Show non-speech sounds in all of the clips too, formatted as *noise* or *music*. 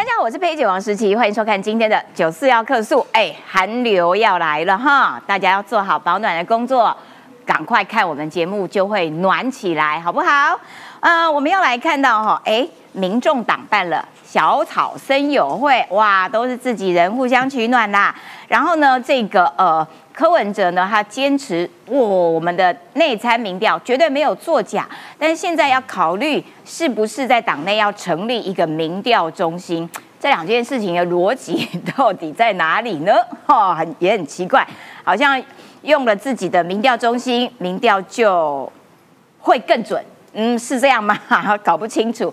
大家好，我是佩姐王诗琪，欢迎收看今天的九四要客诉。哎，寒流要来了哈，大家要做好保暖的工作，赶快看我们节目就会暖起来，好不好？呃，我们要来看到哈，哎，民众党办了小草森友会，哇，都是自己人互相取暖啦。然后呢，这个呃。柯文哲呢，他坚持，我们的内参民调绝对没有作假，但是现在要考虑是不是在党内要成立一个民调中心，*laughs* 这两件事情的逻辑到底在哪里呢？*laughs* 哈，很也很奇怪，好像用了自己的民调中心，民调就会更准，嗯，是这样吗？*laughs* 搞不清楚。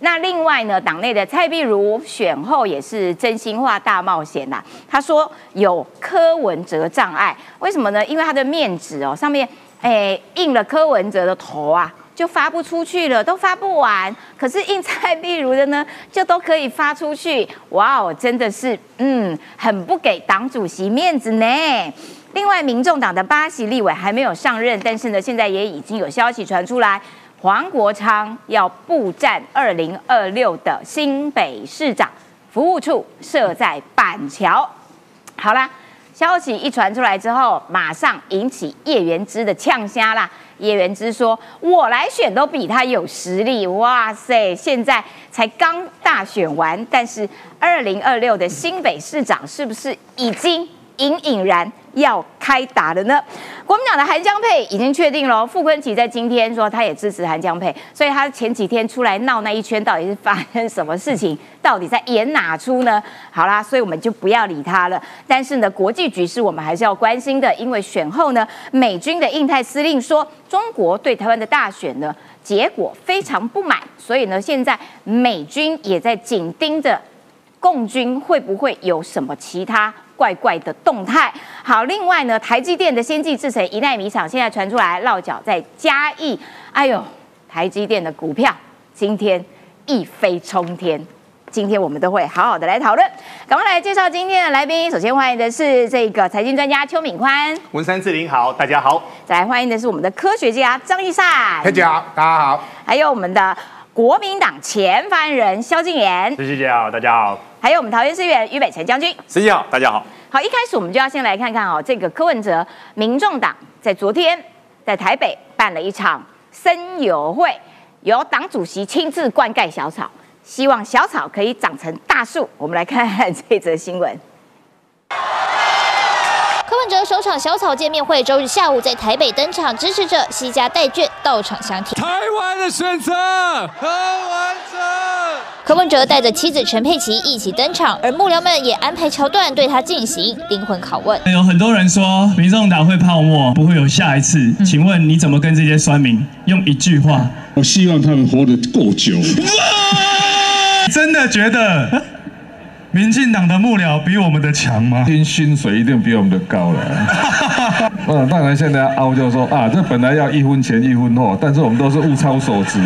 那另外呢，党内的蔡碧如选后也是真心话大冒险呐。他说有柯文哲障碍，为什么呢？因为他的面子哦上面诶印了柯文哲的头啊，就发不出去了，都发不完。可是印蔡碧如的呢，就都可以发出去。哇哦，真的是嗯，很不给党主席面子呢。另外，民众党的八席立委还没有上任，但是呢，现在也已经有消息传出来。黄国昌要布战二零二六的新北市长服务处设在板桥。好啦，消息一传出来之后，马上引起叶元之的呛虾啦。叶元之说：“我来选都比他有实力。”哇塞，现在才刚大选完，但是二零二六的新北市长是不是已经隐隐然？要开打了呢！国民党的韩江佩已经确定了，傅昆萁在今天说他也支持韩江佩，所以他前几天出来闹那一圈，到底是发生什么事情？到底在演哪出呢？好啦，所以我们就不要理他了。但是呢，国际局势我们还是要关心的，因为选后呢，美军的印太司令说中国对台湾的大选呢结果非常不满，所以呢，现在美军也在紧盯着共军会不会有什么其他。怪怪的动态。好，另外呢，台积电的先进制程一纳米厂现在传出来落脚在嘉义。哎呦，台积电的股票今天一飞冲天。今天我们都会好好的来讨论。赶快来介绍今天的来宾。首先欢迎的是这个财经专家邱敏宽，文山志玲好，大家好。再来欢迎的是我们的科学家张义善，大家好，大家好。还有我们的国民党前发言人萧敬言，谢谢好，大家好。还有我们桃园市议员于北辰将军，司机好，大家好。好，一开始我们就要先来看看哦，这个柯文哲，民众党在昨天在台北办了一场森友会，由党主席亲自灌溉小草，希望小草可以长成大树。我们来看看这则新闻。柯文哲首场小草见面会周日下午在台北登场，支持者西家带眷到场相挺。台湾的选择，柯文哲。柯文哲带着妻子陈佩琪一起登场，而幕僚们也安排桥段对他进行灵魂拷问。有很多人说民众党会泡沫，不会有下一次，请问你怎么跟这些酸民用一句话？我希望他们活得够久。真的觉得？民进党的幕僚比我们的强吗？听薪水一定比我们的高了。*laughs* 嗯，当然现在凹就说啊，这本来要一分钱一分货，但是我们都是物超所值。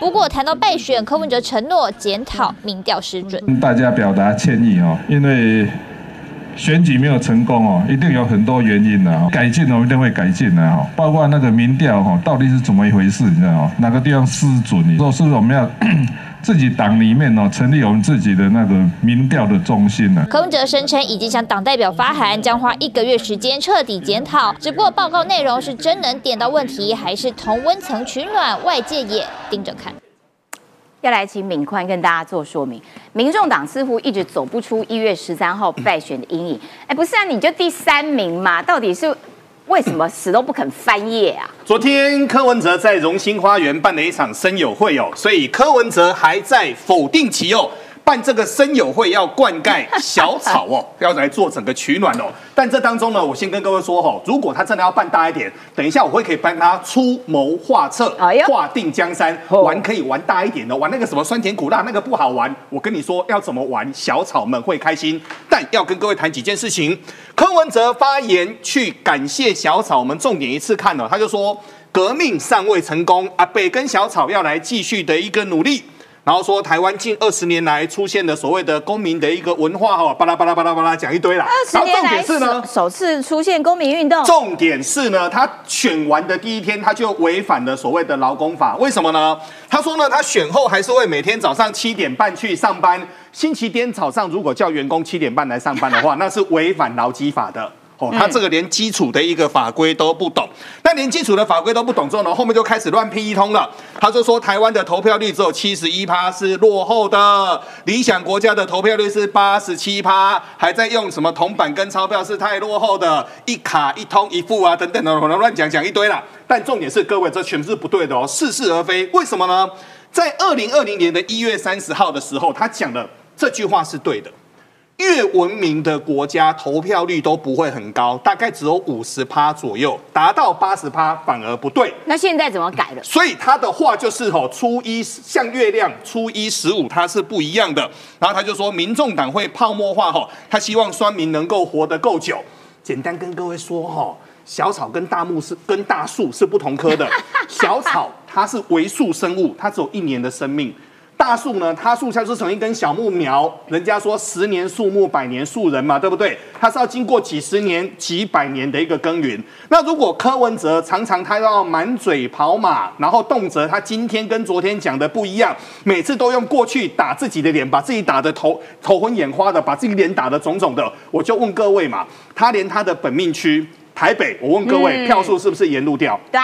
不过谈到败选，柯文哲承诺检讨民调失准，大家表达歉意哦，因为选举没有成功哦，一定有很多原因的，改进我们一定会改进的哦，包括那个民调哈，到底是怎么一回事？你知道吗？哪个地方失准？你说是不是我们要？自己党里面哦，成立我们自己的那个民调的中心呢。柯文哲声称已经向党代表发函，将花一个月时间彻底检讨。只不过报告内容是真能点到问题，还是同温层取暖？外界也盯着看。要来请敏宽跟大家做说明。民众党似乎一直走不出一月十三号败选的阴影。哎，不是啊，你就第三名嘛？到底是？为什么死都不肯翻页啊？*laughs* 昨天柯文哲在荣兴花园办了一场生友会哦，所以柯文哲还在否定其右。办这个生友会要灌溉小草哦，*laughs* 要来做整个取暖哦。但这当中呢，我先跟各位说哦，如果他真的要办大一点，等一下我会可以帮他出谋划策，划定江山，玩可以玩大一点的，玩那个什么酸甜苦辣那个不好玩。我跟你说要怎么玩，小草们会开心。但要跟各位谈几件事情。柯文哲发言去感谢小草，我们重点一次看了，他就说革命尚未成功，阿北跟小草要来继续的一个努力。然后说台湾近二十年来出现的所谓的公民的一个文化哈，巴拉巴拉巴拉巴拉讲一堆啦。二十年来首首次出现公民运动。重点是呢，他选完的第一天他就违反了所谓的劳工法，为什么呢？他说呢，他选后还是会每天早上七点半去上班。星期天早上如果叫员工七点半来上班的话，那是违反劳基法的。哦，他这个连基础的一个法规都不懂，那连基础的法规都不懂之后呢，后面就开始乱批一通了。他就说台湾的投票率只有七十一趴是落后的，理想国家的投票率是八十七趴，还在用什么铜板跟钞票是太落后的，一卡一通一付啊等等的，可能乱讲讲一堆啦。但重点是各位，这全部是不对的哦，似是而非。为什么呢？在二零二零年的一月三十号的时候，他讲的这句话是对的。越文明的国家投票率都不会很高，大概只有五十趴左右，达到八十趴反而不对。那现在怎么改了？所以他的话就是吼，初一像月亮，初一十五它是不一样的。然后他就说，民众党会泡沫化吼，他希望酸民能够活得够久。简单跟各位说吼，小草跟大木是跟大树是不同科的，*laughs* 小草它是维数生物，它只有一年的生命。大树呢？它树下是从一根小木苗，人家说十年树木，百年树人嘛，对不对？它是要经过几十年、几百年的一个耕耘。那如果柯文哲常常他要满嘴跑马，然后动辄他今天跟昨天讲的不一样，每次都用过去打自己的脸，把自己打得头头昏眼花的，把自己脸打得肿肿的，我就问各位嘛，他连他的本命区台北，我问各位，票数是不是沿路掉？对。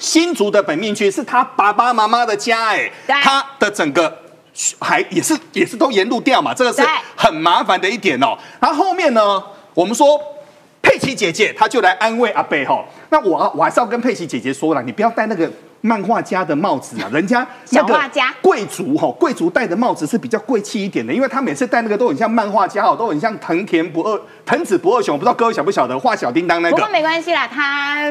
新竹的本命区是他爸爸妈妈的家，哎，他的整个还也是也是都沿路掉嘛，这个是很麻烦的一点哦。然后后面呢，我们说佩奇姐姐，她就来安慰阿贝哈。那我我还是要跟佩奇姐姐说了，你不要戴那个漫画家的帽子啊，*laughs* 人家小画家贵族哈，贵族戴的帽子是比较贵气一点的，因为他每次戴那个都很像漫画家哦，都很像藤田不二藤子不二雄，我不知道各位晓不晓得画小叮当那个？不过没关系啦，他。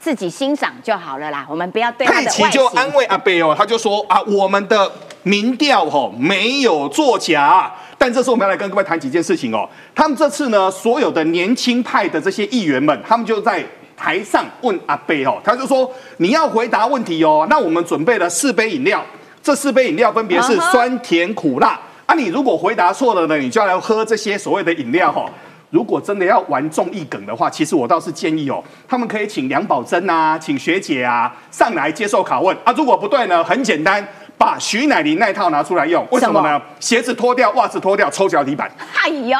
自己欣赏就好了啦，我们不要对他的佩奇就安慰阿贝哦，他就说啊，我们的民调吼没有作假，但这次我们要来跟各位谈几件事情哦。他们这次呢，所有的年轻派的这些议员们，他们就在台上问阿贝哦，他就说你要回答问题哦，那我们准备了四杯饮料，这四杯饮料分别是酸甜苦辣啊，你如果回答错了呢，你就要来喝这些所谓的饮料哈。如果真的要玩综艺梗的话，其实我倒是建议哦，他们可以请梁宝珍啊，请学姐啊上来接受拷问啊。如果不对呢，很简单，把徐乃麟那套拿出来用。为什么呢？鞋子脱掉，袜子脱掉，抽脚底板。哎呦，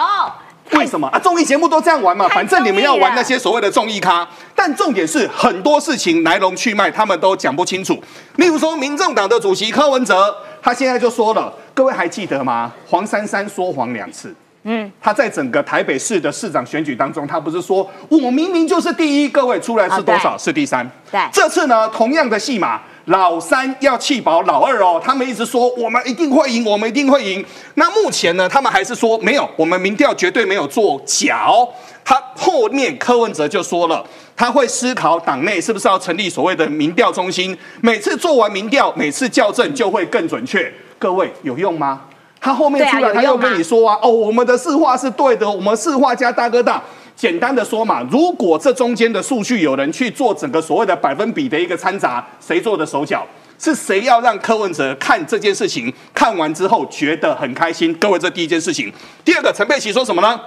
为什么啊？综艺节目都这样玩嘛，反正你们要玩那些所谓的综艺咖。但重点是很多事情来龙去脉他们都讲不清楚。例如说，民众党的主席柯文哲，他现在就说了，各位还记得吗？黄珊珊说谎两次。嗯，他在整个台北市的市长选举当中，他不是说我明明就是第一，各位出来是多少？是第三。对，这次呢，同样的戏码，老三要气保老二哦，他们一直说我们一定会赢，我们一定会赢。那目前呢，他们还是说没有，我们民调绝对没有做假哦。他后面柯文哲就说了，他会思考党内是不是要成立所谓的民调中心，每次做完民调，每次校正就会更准确。各位有用吗？他后面出来，他又跟你说啊，哦，我们的市话是对的，我们市话加大哥大。简单的说嘛，如果这中间的数据有人去做整个所谓的百分比的一个掺杂，谁做的手脚？是谁要让柯文哲看这件事情，看完之后觉得很开心？各位，这第一件事情。第二个，陈佩琪说什么呢？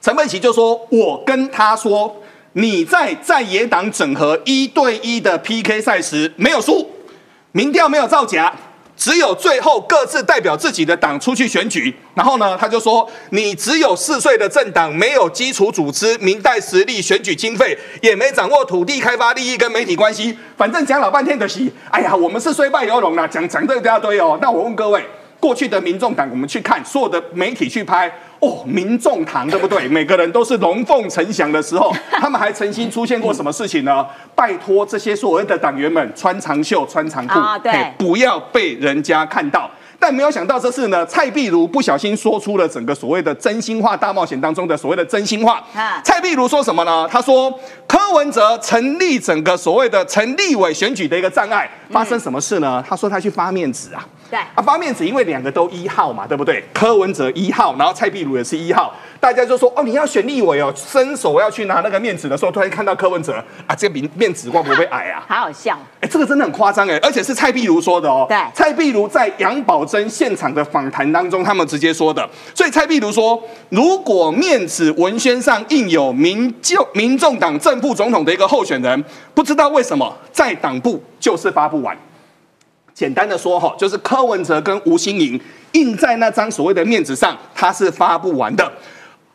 陈佩琪就说，我跟他说，你在在野党整合一对一的 PK 赛时没有输，民调没有造假。只有最后各自代表自己的党出去选举，然后呢，他就说：“你只有四岁的政党，没有基础组织、明代实力、选举经费，也没掌握土地开发利益跟媒体关系，反正讲老半天的是，哎呀，我们是虽败犹荣啦，讲讲这一大堆哦。那我问各位，过去的民众党，我们去看所有的媒体去拍。”哦，民众堂对不对？*laughs* 每个人都是龙凤呈祥的时候，*laughs* 他们还曾经出现过什么事情呢？拜托这些所谓的党员们穿长袖、穿长裤，对，不要被人家看到。但没有想到这次呢，蔡壁如不小心说出了整个所谓的真心话大冒险当中的所谓的真心话。蔡壁如说什么呢？他说柯文哲成立整个所谓的成立委选举的一个障碍，发生什么事呢？他说他去发面子啊。对啊，发面子，因为两个都一号嘛，对不对？柯文哲一号，然后蔡壁如也是一号，大家就说哦，你要选立委哦，伸手要去拿那个面子的时候，突然看到柯文哲啊，这个面面子会不会矮啊？好好笑，哎，这个真的很夸张哎，而且是蔡壁如说的哦。对，蔡壁如在杨宝珍现场的访谈当中，他们直接说的。所以蔡壁如说，如果面子文宣上印有民就民众党正副总统的一个候选人，不知道为什么在党部就是发不完。简单的说哈，就是柯文哲跟吴欣盈印在那张所谓的面子上，他是发不完的。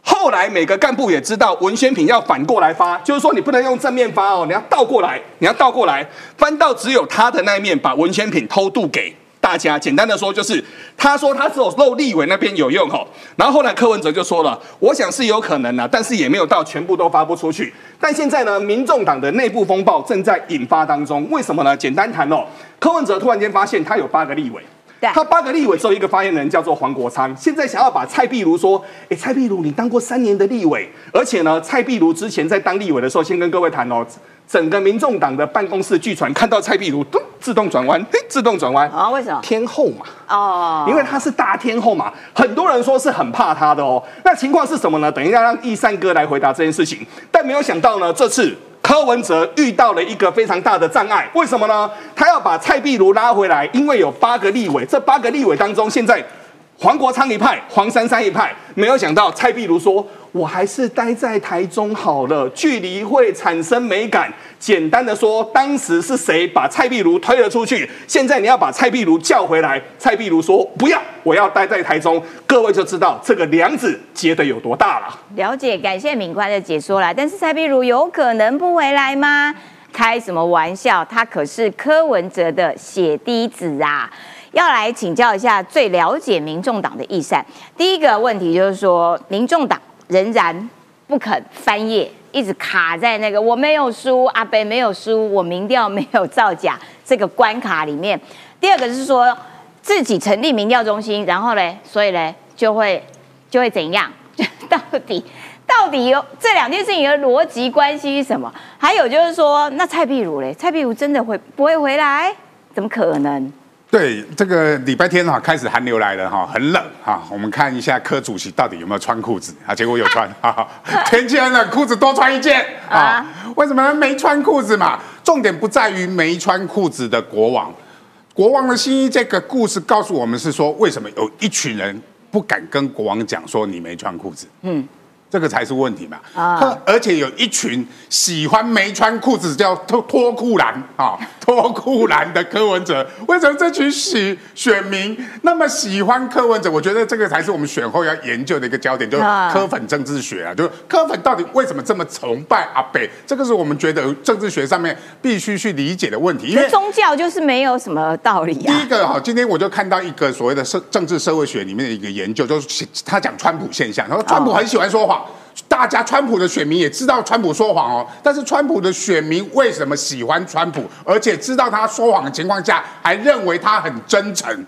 后来每个干部也知道文宣品要反过来发，就是说你不能用正面发哦，你要倒过来，你要倒过来翻到只有他的那一面，把文宣品偷渡给大家。简单的说就是，他说他只有漏立委那边有用吼。然后后来柯文哲就说了，我想是有可能的，但是也没有到全部都发不出去。但现在呢，民众党的内部风暴正在引发当中，为什么呢？简单谈哦，柯文哲突然间发现他有八个立委。他八个立委只有一个发言人叫做黄国昌，现在想要把蔡壁如说，哎，蔡壁如你当过三年的立委，而且呢，蔡壁如之前在当立委的时候，先跟各位谈哦，整个民众党的办公室据传看到蔡壁如咚自动转弯，嘿，自动转弯啊为什么天后嘛，哦，因为他是大天后嘛，很多人说是很怕他的哦。那情况是什么呢？等一下让易善哥来回答这件事情。但没有想到呢，这次柯文哲遇到了一个非常大的障碍，为什么呢？他要把蔡壁如拉回来，因为有八个立委，这八个立委当中，现在黄国昌一派，黄珊珊一派，没有想到蔡壁如说。我还是待在台中好了，距离会产生美感。简单的说，当时是谁把蔡壁如推了出去？现在你要把蔡壁如叫回来。蔡壁如说不要，我要待在台中。各位就知道这个梁子结的有多大了。了解，感谢敏宽的解说啦。但是蔡壁如有可能不回来吗？开什么玩笑？他可是柯文哲的血滴子啊！要来请教一下最了解民众党的意善。第一个问题就是说，民众党仍然不肯翻页，一直卡在那个我没有输，阿北没有输，我民调没有造假这个关卡里面。第二个是说自己成立民调中心，然后呢，所以呢就会就会怎样？到底到底有这两件事情的逻辑关系是什么？还有就是说，那蔡壁如嘞，蔡壁如真的会不会回来？怎么可能？对，这个礼拜天哈开始寒流来了哈，很冷哈。我们看一下柯主席到底有没有穿裤子啊？结果有穿，哈哈。天气很冷，裤子多穿一件啊。为什么没穿裤子嘛？重点不在于没穿裤子的国王，国王的新衣这个故事告诉我们是说，为什么有一群人不敢跟国王讲说你没穿裤子？嗯。这个才是问题嘛！啊，而且有一群喜欢没穿裤子叫脱脱裤男啊，脱裤男的柯文哲，为什么这群喜选民那么喜欢柯文哲？我觉得这个才是我们选后要研究的一个焦点，就是柯粉政治学啊，就是柯粉到底为什么这么崇拜阿北？这个是我们觉得政治学上面必须去理解的问题。因为宗教就是没有什么道理啊。第一个哈，今天我就看到一个所谓的社政治社会学里面的一个研究，就是他讲川普现象，他说川普很喜欢说谎。大家川普的选民也知道川普说谎哦，但是川普的选民为什么喜欢川普，而且知道他说谎的情况下，还认为他很真诚？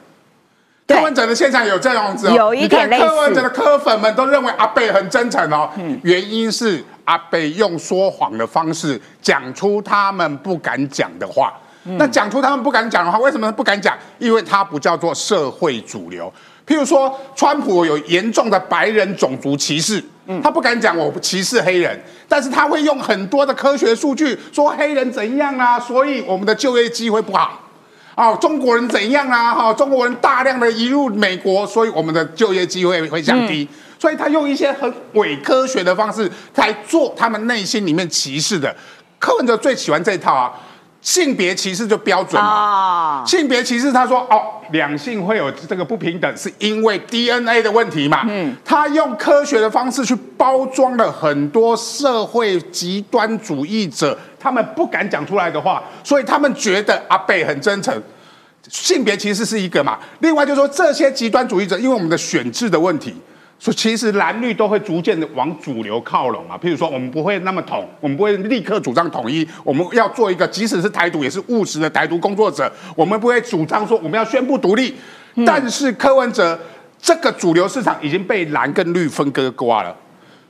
柯文哲的现场有这样子，有一点类似。柯文哲的柯粉们都认为阿贝很真诚哦，原因是阿贝用说谎的方式讲出他们不敢讲的话。那讲出他们不敢讲的话，为什么不敢讲？因为他不叫做社会主流。譬如说，川普有严重的白人种族歧视，他不敢讲我歧视黑人，但是他会用很多的科学数据说黑人怎样啊，所以我们的就业机会不好。哦，中国人怎样啊？哈，中国人大量的移入美国，所以我们的就业机会会降低。所以他用一些很伪科学的方式来做他们内心里面歧视的。柯文哲最喜欢这一套啊。性别歧视就标准嘛？性别歧视，他说哦，两性会有这个不平等，是因为 DNA 的问题嘛？嗯，他用科学的方式去包装了很多社会极端主义者他们不敢讲出来的话，所以他们觉得阿贝很真诚。性别歧视是一个嘛？另外就是说这些极端主义者，因为我们的选制的问题。所以其实蓝绿都会逐渐的往主流靠拢啊。譬如说，我们不会那么统，我们不会立刻主张统一。我们要做一个，即使是台独，也是务实的台独工作者。我们不会主张说我们要宣布独立。但是柯文哲这个主流市场已经被蓝跟绿分割瓜了，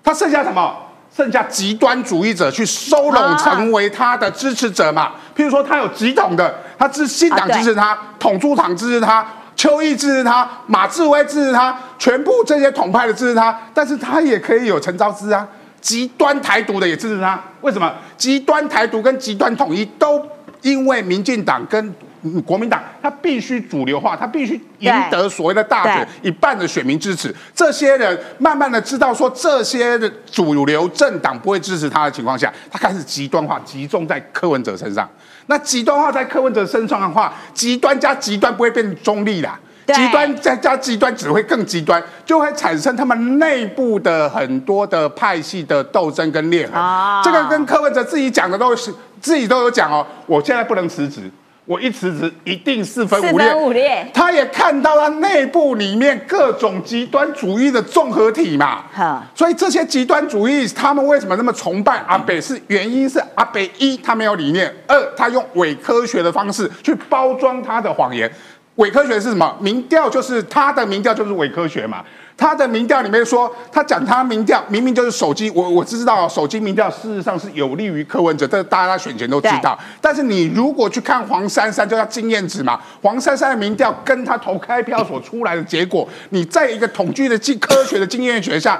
他剩下什么？剩下极端主义者去收拢成为他的支持者嘛？譬如说，他有极统的，他支新党支持他，统猪党支持他。邱毅支持他，马志威支持他，全部这些统派的支持他，但是他也可以有陈昭之啊，极端台独的也支持他。为什么？极端台独跟极端统一都因为民进党跟嗯国民党他必须主流化，他必须赢得所谓的大选一半的选民支持。这些人慢慢的知道说这些的主流政党不会支持他的情况下，他开始极端化，集中在柯文哲身上。那极端化在柯文哲身上的话，极端加极端不会变成中立啦。对极端再加极端只会更极端，就会产生他们内部的很多的派系的斗争跟裂痕。哦这个跟柯文哲自己讲的都是自己都有讲哦，我现在不能辞职，我一辞职一定四分五裂。分五裂，他也看到了内部里面各种极端主义的综合体嘛哈，所以这些极端主义他们为什么那么崇拜阿北？是原因是阿北一他没有理念，二他用伪科学的方式去包装他的谎言。伪科学是什么？民调就是他的民调就是伪科学嘛。他的民调里面说，他讲他民调明明就是手机，我我知道手机民调事实上是有利于柯文哲，这大家选前都知道。但是你如果去看黄珊珊，就叫经验值嘛，黄珊珊的民调跟他投开票所出来的结果，你在一个统计的经科学的经验学下，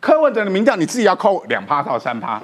柯文哲的民调你自己要扣两趴到三趴，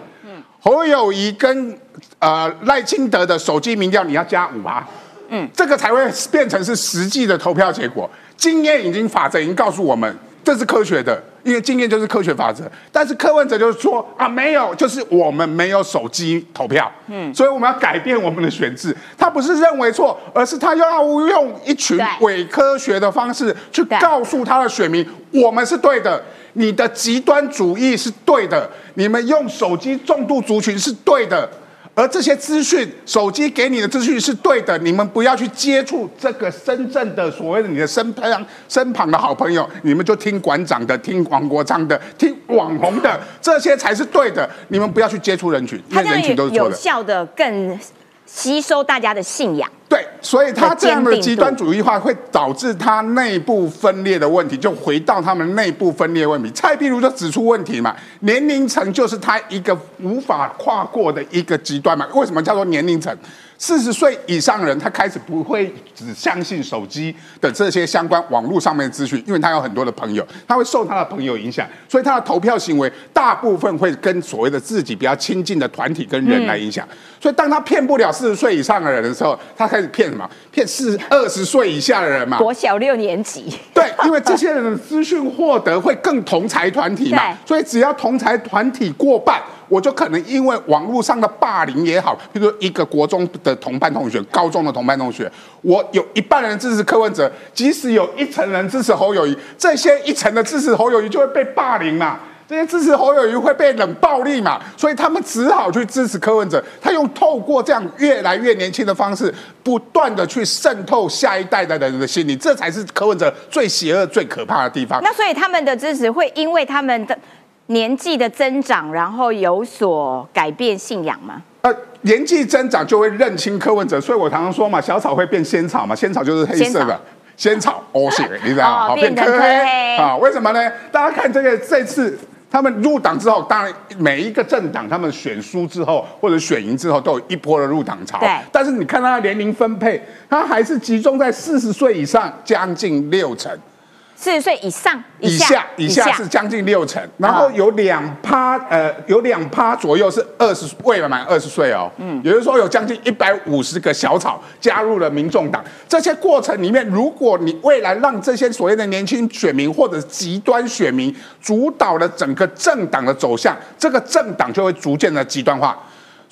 侯友谊跟呃赖清德的手机民调你要加五趴，嗯，这个才会变成是实际的投票结果。经验已经法则已经告诉我们，这是科学的，因为经验就是科学法则。但是柯文哲就是说啊，没有，就是我们没有手机投票，嗯，所以我们要改变我们的选制。他不是认为错，而是他要用一群对伪科学的方式去告诉他的选民，我们是对的。你的极端主义是对的，你们用手机重度族群是对的，而这些资讯，手机给你的资讯是对的，你们不要去接触这个深圳的所谓的你的身旁身旁的好朋友，你们就听馆长的，听王国昌的，听网红的，这些才是对的，你们不要去接触人群，因为人群都是错的。有效的更吸收大家的信仰。对，所以他这样的极端主义化会导致他内部分裂的问题，就回到他们内部分裂问题。蔡壁如就指出问题嘛，年龄层就是他一个无法跨过的一个极端嘛。为什么叫做年龄层？四十岁以上人，他开始不会只相信手机的这些相关网络上面的资讯，因为他有很多的朋友，他会受他的朋友影响，所以他的投票行为大部分会跟所谓的自己比较亲近的团体跟人来影响。所以当他骗不了四十岁以上的人的时候，他开始骗什么？骗四二十岁以下的人嘛。国小六年级，对，因为这些人的资讯获得会更同才团体嘛，*laughs* 所以只要同才团体过半，我就可能因为网络上的霸凌也好，比如说一个国中的同班同学、高中的同班同学，我有一半人支持柯文哲，即使有一层人支持侯友谊，这些一层的支持侯友谊就会被霸凌嘛。这些支持侯友谊会被冷暴力嘛，所以他们只好去支持柯文哲。他用透过这样越来越年轻的方式，不断的去渗透下一代的人的心理，这才是柯文哲最邪恶、最可怕的地方。那所以他们的支持会因为他们的年纪的增长，然后有所改变信仰吗？呃，年纪增长就会认清柯文哲，所以我常常说嘛，小草会变仙草嘛，仙草就是黑色的。仙草哦血，你知道吗？哦好变成柯黑啊？为什么呢？大家看这个这次他们入党之后，当然每一个政党他们选输之后或者选赢之后，都有一波的入党潮。对但是你看他的年龄分配，他还是集中在四十岁以上，将近六成。四十岁以上、以下以下是将近六成，然后有两趴呃有两趴左右是二十未满二十岁哦，嗯，也就是说有将近一百五十个小草加入了民众党。这些过程里面，如果你未来让这些所谓的年轻选民或者极端选民主导了整个政党的走向，这个政党就会逐渐的极端化。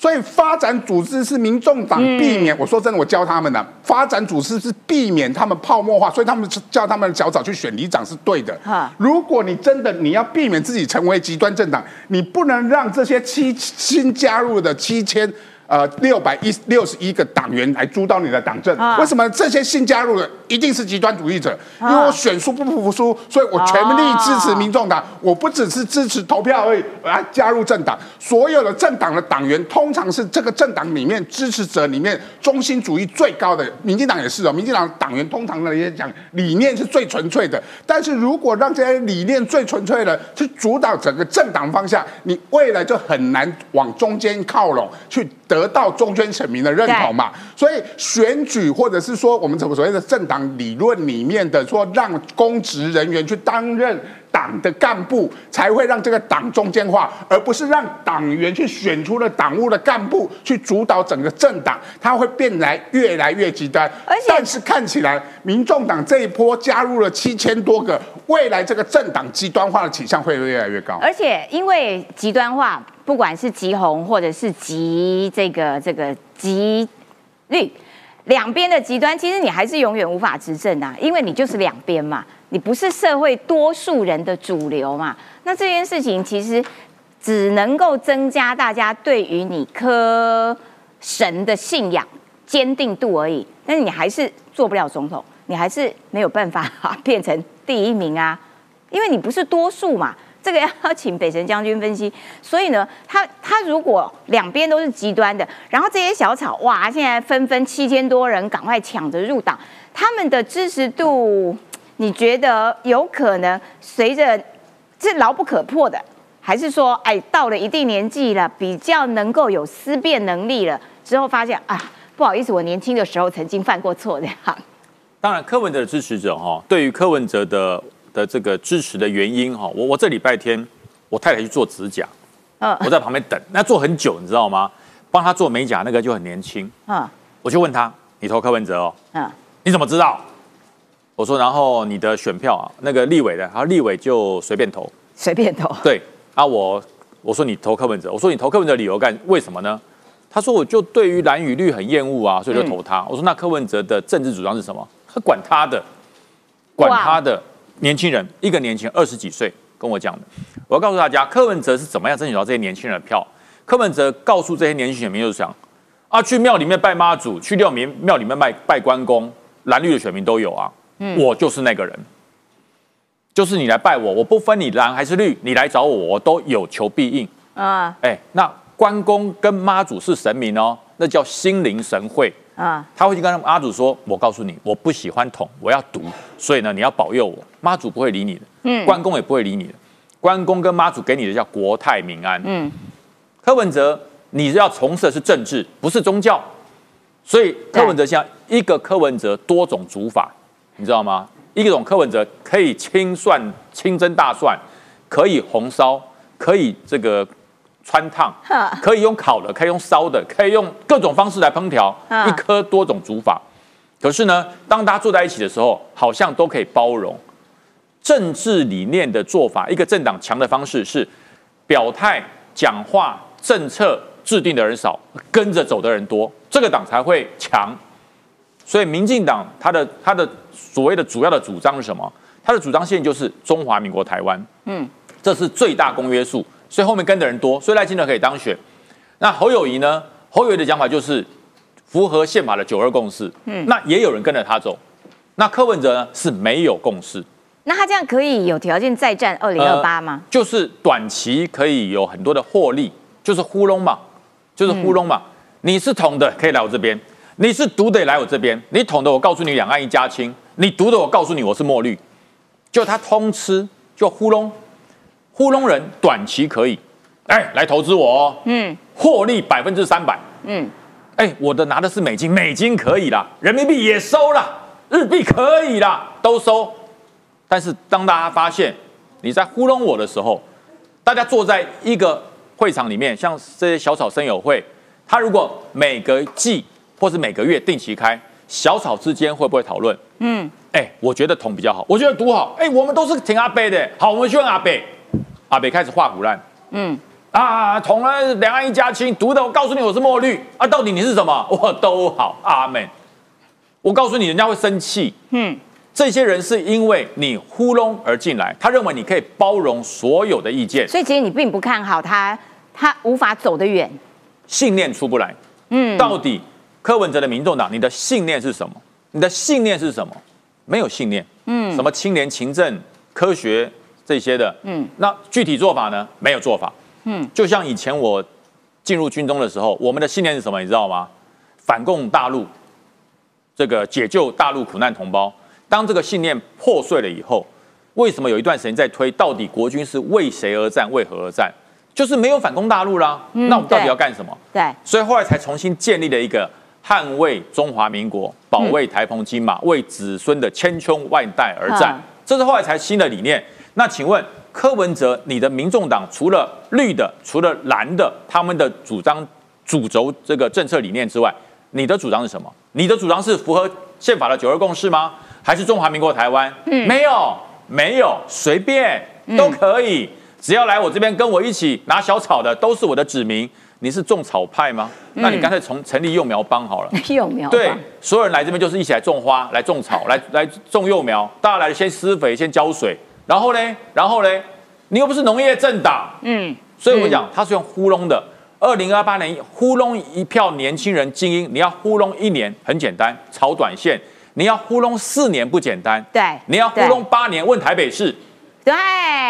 所以发展组织是民众党避免，我说真的，我教他们的发展组织是避免他们泡沫化，所以他们叫他们的小草去选里长是对的哈。如果你真的你要避免自己成为极端政党，你不能让这些七新加入的七千。呃，六百一六十一个党员来主导你的党政，啊为什么这些新加入的一定是极端主义者？因为啊我选输不服输，所以我全力支持民众党。我不只是支持投票而已，我要加入政党。所有的政党的党员，通常是这个政党里面支持者里面中心主义最高的。民进党也是哦，民进党党员通常呢也讲理念是最纯粹的。但是如果让这些理念最纯粹的去主导整个政党方向，你未来就很难往中间靠拢，去得到中间选民的认同嘛。所以选举或者是说我们怎么所谓的政党理论里面的说，让公职人员去担任党的干部才会让这个党中间化，而不是让党员去选出了党务的干部去主导整个政党，它会变来越来越极端。而且但是看起来，民众党这一波加入了七千多个，未来这个政党极端化的倾向会越来越高。而且因为极端化，不管是极红或者是极这个这个极绿，两边的极端，其实你还是永远无法执政啊，因为你就是两边嘛，你不是社会多数人的主流嘛。那这件事情其实只能够增加大家对于你科神的信仰坚定度而已，但是你还是做不了总统，你还是没有办法变成第一名啊，因为你不是多数嘛。这个要 *laughs* 请北辰将军分析。所以呢，他他如果两边都是极端的，然后这些小草哇，现在纷纷七千多人赶快抢着入党，他们的支持度，你觉得有可能随着是牢不可破的，还是说，哎，到了一定年纪了，比较能够有思辨能力了，之后发现啊，不好意思，我年轻的时候曾经犯过错这样。*laughs* 当然，柯文哲的支持者哈，对于柯文哲的的这个支持的原因哈，我我这礼拜天我太太去做指甲，嗯我在旁边等，那做很久，你知道吗？帮他做美甲那个就很年轻，嗯我就问他，你投柯文哲哦？嗯，你怎么知道？我说，然后你的选票啊，那个立委的，然后立委就随便投，随便投。对啊，我我说你投柯文哲，我说你投柯文哲的理由干为什么呢？他说我就对于蓝与绿很厌恶啊，所以就投他。我说那柯文哲的政治主张是什么？他管他的，管他的年轻人，一个年轻人二十几岁跟我讲的。我要告诉大家，柯文哲是怎么样争取到这些年轻人的票。柯文哲告诉这些年轻选民就是想啊，去庙里面拜妈祖，去庙民庙里面拜拜关公，蓝绿的选民都有啊。我就是那个人。就是你来拜我，我不分你蓝还是绿，你来找我，我都有求必应。啊哎，那关公跟妈祖是神明哦，那叫心灵神会。啊他会去跟妈祖说：“我告诉你，我不喜欢统，我要独，所以呢，你要保佑我。”妈祖不会理你的，嗯关公也不会理你的。关公跟妈祖给你的叫国泰民安。嗯柯文哲，你要从事的是政治，不是宗教，所以柯文哲像一个柯文哲多种煮法，你知道吗？一种柯文哲可以清蒜、清蒸大蒜，可以红烧，可以这个穿烫，可以用烤的，可以用烧的，可以用各种方式来烹调，嗯一颗多种煮法。可是呢，当大家坐在一起的时候，好像都可以包容。政治理念的做法，一个政党强的方式是表态、讲话、政策制定的人少，跟着走的人多，这个党才会强。所以，民进党他的他的所谓的主要的主张是什么？他的主张线就是中华民国台湾，嗯，这是最大公约数，所以后面跟的人多，所以赖清德可以当选。那侯友谊呢？侯友谊的讲法就是符合宪法的九二共识，嗯，那也有人跟着他走。那柯文哲呢是没有共识，那他这样可以有条件再战二零二八吗？就是短期可以有很多的获利，就是糊弄嘛，就是糊弄嘛。你是同的，可以来我这边；你是独的，也来我这边。你捅的，我告诉你两岸一家亲；你毒的，我告诉你我是墨绿。就他通吃，就糊弄，糊弄人，短期可以，哎，来投资我哦，嗯获利百分之三百。嗯，哎，我的拿的是美金，美金可以啦，人民币也收了，日币可以啦，都收。但是当大家发现你在糊弄我的时候，大家坐在一个会场里面，像这些小草生友会，他如果每个季或是每个月定期开，小草之间会不会讨论？嗯，哎，我觉得统比较好，我觉得独好。哎，我们都是挺阿北的，好，我们去问阿北。阿北开始画虎烂，嗯，啊，统了两岸一家亲，独的我告诉你我是墨绿啊，到底你是什么？*laughs* 我都好，阿门。我告诉你，人家会生气。嗯，这些人是因为你糊弄而进来，他认为你可以包容所有的意见，所以其实你并不看好他，他无法走得远。信念出不来。嗯，到底柯文哲的民众党，你的信念是什么？你的信念是什么？没有信念。嗯什么清廉、勤政、科学这些的。嗯，那具体做法呢？没有做法。嗯，就像以前我进入军中的时候，我们的信念是什么？你知道吗？反共大陆，这个解救大陆苦难同胞。当这个信念破碎了以后，为什么有一段时间在推到底国军是为谁而战、为何而战？就是没有反攻大陆啦。嗯那我们到底要干什么？对，所以后来才重新建立了一个捍卫中华民国、保卫台澎金马、为子孙的千秋万代而战嗯。这是后来才新的理念。那请问柯文哲，你的民众党除了绿的、除了蓝的，他们的主张主轴这个政策理念之外，你的主张是什么？你的主张是符合宪法的九二共识吗？还是中华民国台湾？嗯，没有，没有，随便都可以，只要来我这边跟我一起拿小草的，都是我的子民。你是种草派吗？那你干脆从成立幼苗帮好了。*laughs* 幼苗对，所有人来这边就是一起来种花、来种草、来来种幼苗。大家来先施肥、先浇水，然后呢，然后呢，你又不是农业政党，嗯，所以我讲他是用糊弄的。二零二八年糊弄一票年轻人精英，你要糊弄一年很简单，炒短线；你要糊弄四年不简单，对，你要糊弄八年，问台北市。对，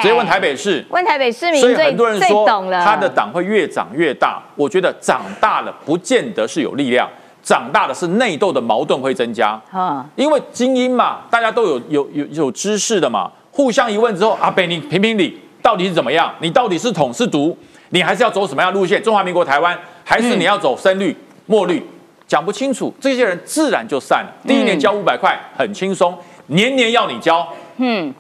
直接问台北市，问台北市民，所以很多人说他的党会越长越大。我觉得长大了不见得是有力量，长大的是内斗的矛盾会增加。啊，因为精英嘛，大家都有有有有知识的嘛，互相一问之后，阿北你评评理，到底是怎么样？你到底是统是独？你还是要走什么样路线？中华民国台湾，还是你要走深绿墨绿？讲不清楚，这些人自然就散了。第一年交五百块很轻松，年年要你交，嗯。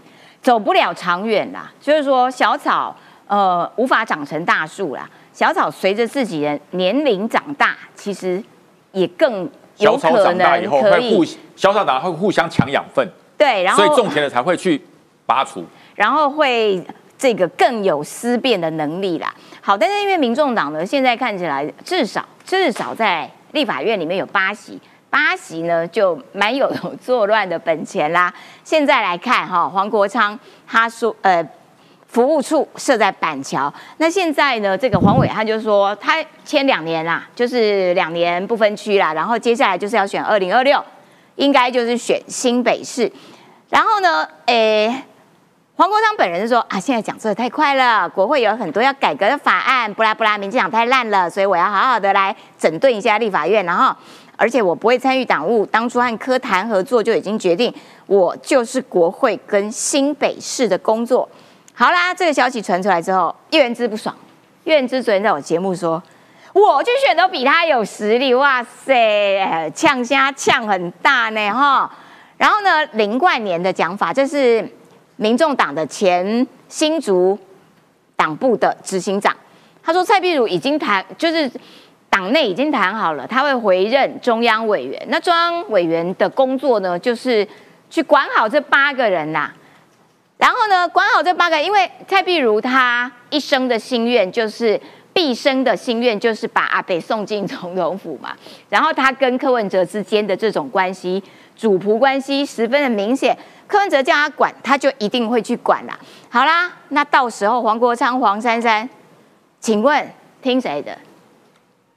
走不了长远啦，就是说小草呃无法长成大树啦。小草随着自己的年龄长大，其实也更有可能可以。小草长大会互相抢养分，对，然后所以种田的才会去拔除，然后会这个更有思辨的能力啦。好，但是因为民众党呢，现在看起来至少至少在立法院里面有八席。八席呢，就蛮有 *laughs* 作乱的本钱啦。现在来看哈，黄国昌他说，呃，服务处设在板桥。那现在呢，这个黄伟他就说，他签两年啦，就是两年不分区啦。然后接下来就是要选二零二六，应该就是选新北市。然后呢，诶，黄国昌本人就说啊，现在讲的太快了，国会有很多要改革的法案，不拉不拉，民进党太烂了，所以我要好好的来整顿一下立法院，然后。而且我不会参与党务，当初和科谈合作就已经决定，我就是国会跟新北市的工作。好啦，这个消息传出来之后，叶元之不爽。叶元之昨天在我节目说，我去选都比他有实力，哇塞，呛虾呛很大呢哈。然后呢，林冠年的讲法，这是民众党的前新竹党部的执行长，他说蔡壁如已经谈，就是。党内已经谈好了，他会回任中央委员。那中央委员的工作呢，就是去管好这八个人呐。然后呢，管好这八个，因为蔡碧如他一生的心愿就是毕生的心愿就是把阿北送进总统府嘛。然后他跟柯文哲之间的这种关系，主仆关系十分的明显。柯文哲叫他管，他就一定会去管啦。好啦，那到时候黄国昌、黄珊珊，请问听谁的？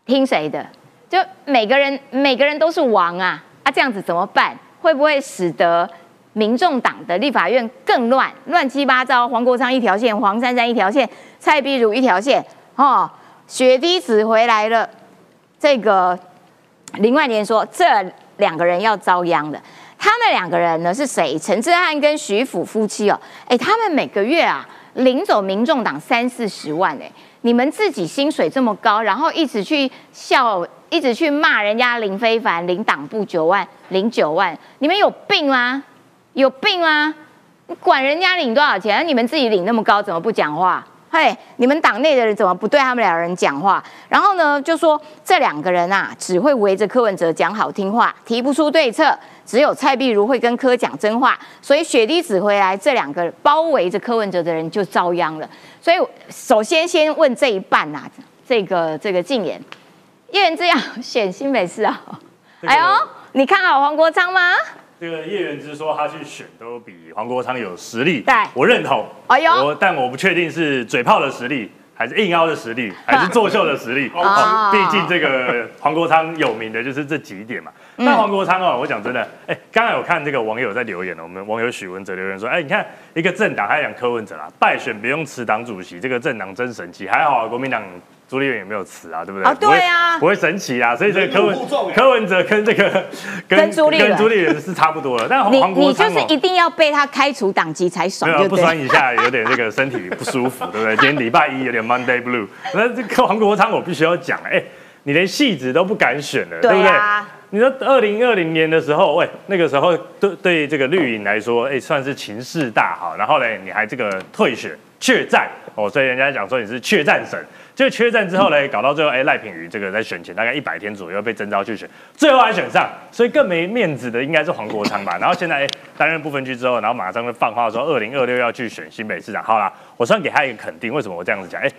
听谁的？就每个人每个人都是王啊！啊，这样子怎么办？会不会使得民众党的立法院更乱，乱七八糟？黄国昌一条线，黄珊珊一条线，蔡碧如一条线，哦，雪滴子回来了。这个林万年说，这两个人要遭殃的。他们两个人呢是谁？陈志汉跟徐府夫妻哦，哎，他们每个月啊领走民众党三四十万哎。你们自己薪水这么高，然后一直去笑，一直去骂人家林非凡领党部九万零九万，你们有病吗？有病吗？你管人家领多少钱？你们自己领那么高，怎么不讲话？嘿，你们党内的人怎么不对他们两人讲话？然后呢，就说这两个人啊，只会围着柯文哲讲好听话，提不出对策。只有蔡碧如会跟柯讲真话，所以雪滴子回来，这两个包围着柯文哲的人就遭殃了。所以首先先问这一半呐，这个这个禁言，叶元之要选新北市啊？哎呦，你看好黄国昌吗？这个叶元之说他去选都比黄国昌有实力，对，我认同。哎呦，但我不确定是嘴炮的实力。还是硬凹的实力，还是作秀的实力？*laughs* 哦，毕竟这个黄国昌有名的就是这几点嘛。但黄国昌哦，我讲真的，哎，刚才有看这个网友在留言了，我们网友许文哲留言说，哎，你看一个政党，他讲柯文哲啦，败选不用辞党主席，这个政党真神奇。还好啊，国民党。朱立伦也没有辞啊，对不对？啊，对啊，不会神奇啊，所以这个柯文柯文哲跟这个跟朱立跟朱立伦是差不多了。但你你就是一定要被他开除党籍才爽，不酸一下有点这个身体不舒服，对不对？*laughs* 今天礼拜一有点 Monday Blue。那这个黄国昌我必须要讲，哎，你连戏子都不敢选了，对不对？你说二零二零年的时候，喂，那个时候对对这个绿营来说，哎，算是情势大好。然后呢，你还这个退选怯战哦，所以人家讲说你是怯战神。就缺战之后呢，搞到最后，哎，赖品妤这个在选前大概一百天左右被征召去选，最后还选上，所以更没面子的应该是黄国昌吧。然后现在哎担任部分区之后，然后马上就放话说二零二六要去选新北市长。好啦，我算给他一个肯定。为什么我这样子讲？哎，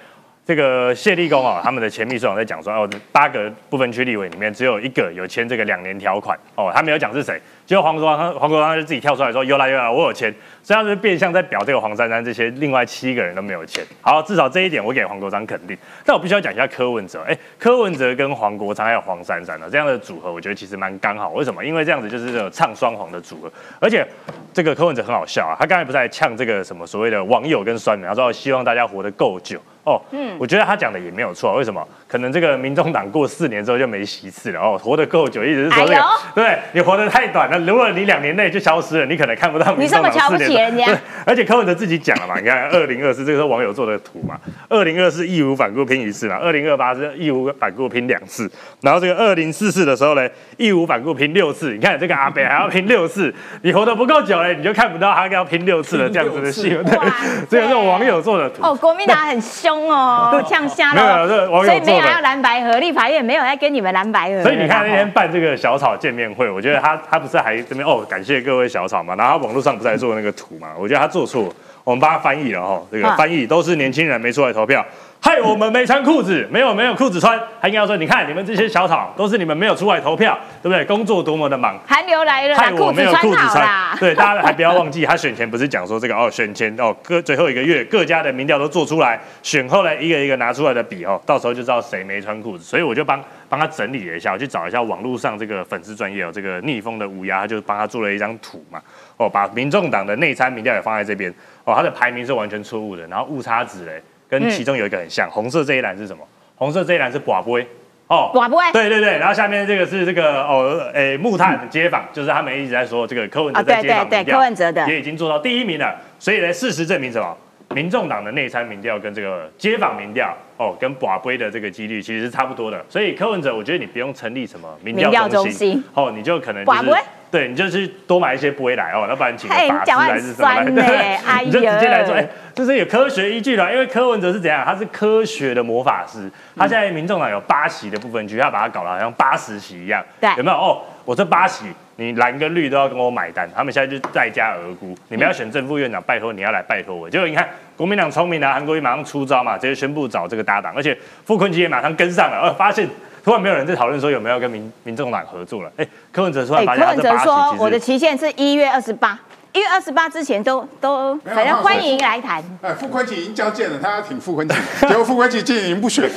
这个谢立功哦，他们的前秘书长在讲说，哦，八个部分区立委里面只有一个有签这个两年条款哦，他没有讲是谁。结果黄国昌黄国昌就自己跳出来说，有来有来，我有钱。”所以他是变相在表这个黄珊珊这些另外七个人都没有钱。好，至少这一点我给黄国昌肯定。但我必须要讲一下柯文哲，哎，柯文哲跟黄国昌还有黄珊珊呢这样的组合，我觉得其实蛮刚好。为什么？因为这样子就是这种唱双簧的组合。而且这个柯文哲很好笑啊，他刚才不是还呛这个什么所谓的网友跟酸民，他说希望大家活得够久哦。嗯，我觉得他讲的也没有错。为什么？可能这个民众党过四年之后就没席次了哦，活得够久，一直是说这个，对你活得太短了。如果你两年内就消失了，你可能看不到民众党四年。人家，*laughs* 而且柯文哲自己讲了嘛，你看二零二四这个是网友做的图嘛，二零二四义无反顾拼一次嘛，二零二八是义无反顾拼两次，然后这个二零四四的时候呢，义无反顾拼六次，你看这个阿北还要拼六次，你活得不够久嘞，你就看不到他要拼六次了这样子的戏，对，*laughs* 这个是网友做的图。哦，国民党很凶哦，*laughs* 呛瞎了，所以没有要蓝白合，立法院没有要跟你们蓝白合。所以你看那天办这个小草见面会，我觉得他他不是还这边哦，感谢各位小草嘛，然后网络上不是还做那个图嘛，我觉得他做错。我们帮他翻译了哈，这个翻译都是年轻人没出来投票，害我们没穿裤子，没有没有裤子穿，还应该说你看你们这些小草都是你们没有出来投票，对不对？工作多么的忙，寒流来了，害我没有裤子穿。*laughs* 对，大家还不要忘记，他选前不是讲说这个哦，选前哦各最后一个月各家的民调都做出来，选后来一个一个拿出来的比哦，到时候就知道谁没穿裤子。所以我就帮帮他整理了一下，我去找一下网络上这个粉丝专业哦，这个逆风的乌鸦，他就帮他做了一张图嘛，哦，把民众党的内参民调也放在这边。哦，他的排名是完全错误的，然后误差值嘞，跟其中有一个很像，红色这一栏是什么？红色这一栏是寡杯，哦，寡杯，对对对，然后下面这个是这个哦，诶，木炭街坊，就是他们一直在说这个柯文哲在街坊哲的。也已经做到第一名了，所以呢，事实证明什么？民众党的内参民调跟这个街坊民调，哦，跟寡杯的这个几率其实是差不多的，所以柯文哲，我觉得你不用成立什么民调中心，哦，你就可能就是。对，你就去多买一些杯来哦，要不然请个法师来是什么 *laughs* 你就直接来做，哎，这是有科学依据的。因为柯文哲是怎样？他是科学的魔法师。他现在民众党有八席的部分区，他把它搞得好像八十席一样。对，有没有？哦，我这八席，你蓝跟绿都要跟我买单。他们现在就在家而沽。你们要选正副院长，拜托你要来拜托我。结果你看，国民党聪明的韩国瑜马上出招嘛，直接宣布找这个搭档，而且傅昆萁也马上跟上了，呃，发现。突然没有人在讨论说有没有跟民民众党合作了？哎，柯文哲突然发现柯文哲说我的期限是一月二十八，一月二十八之前都都反正欢迎来谈。哎，傅昆萁已经交件了，他要挺傅昆萁，结果傅昆萁今年不选。*laughs*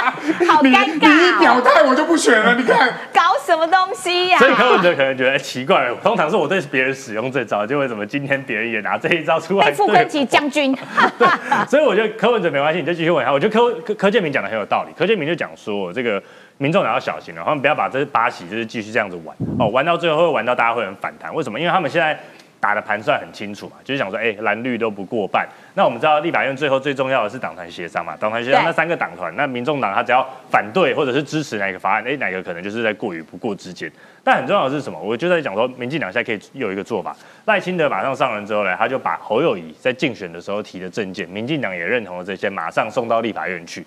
*laughs* 好尴尬！你一表态我就不选了，你看搞什么东西呀？所以柯文哲可能觉得奇怪了，通常是我对别人使用这招，就为什么今天别人也拿这一招出来？傅昆萁将军。*laughs* 对，所以我觉得柯文哲没关系，你就继续问他。我觉得柯柯柯建明讲的很有道理。柯建明就讲说，这个民众也要小心了，他们不要把这八喜就是继续这样子玩哦，玩到最后会玩到大家会很反弹。为什么？因为他们现在。打的盘算很清楚嘛，就是想说，哎，蓝绿都不过半。那我们知道立法院最后最重要的是党团协商嘛，党团协商那三个党团，那民众党他只要反对或者是支持哪个法案，哎，哪个可能就是在过与不过之间。但很重要的是什么？我就在讲说，民进党现在可以有一个做法，赖清德马上上任之后呢，他就把侯友谊在竞选的时候提的政见，民进党也认同了这些，马上送到立法院去。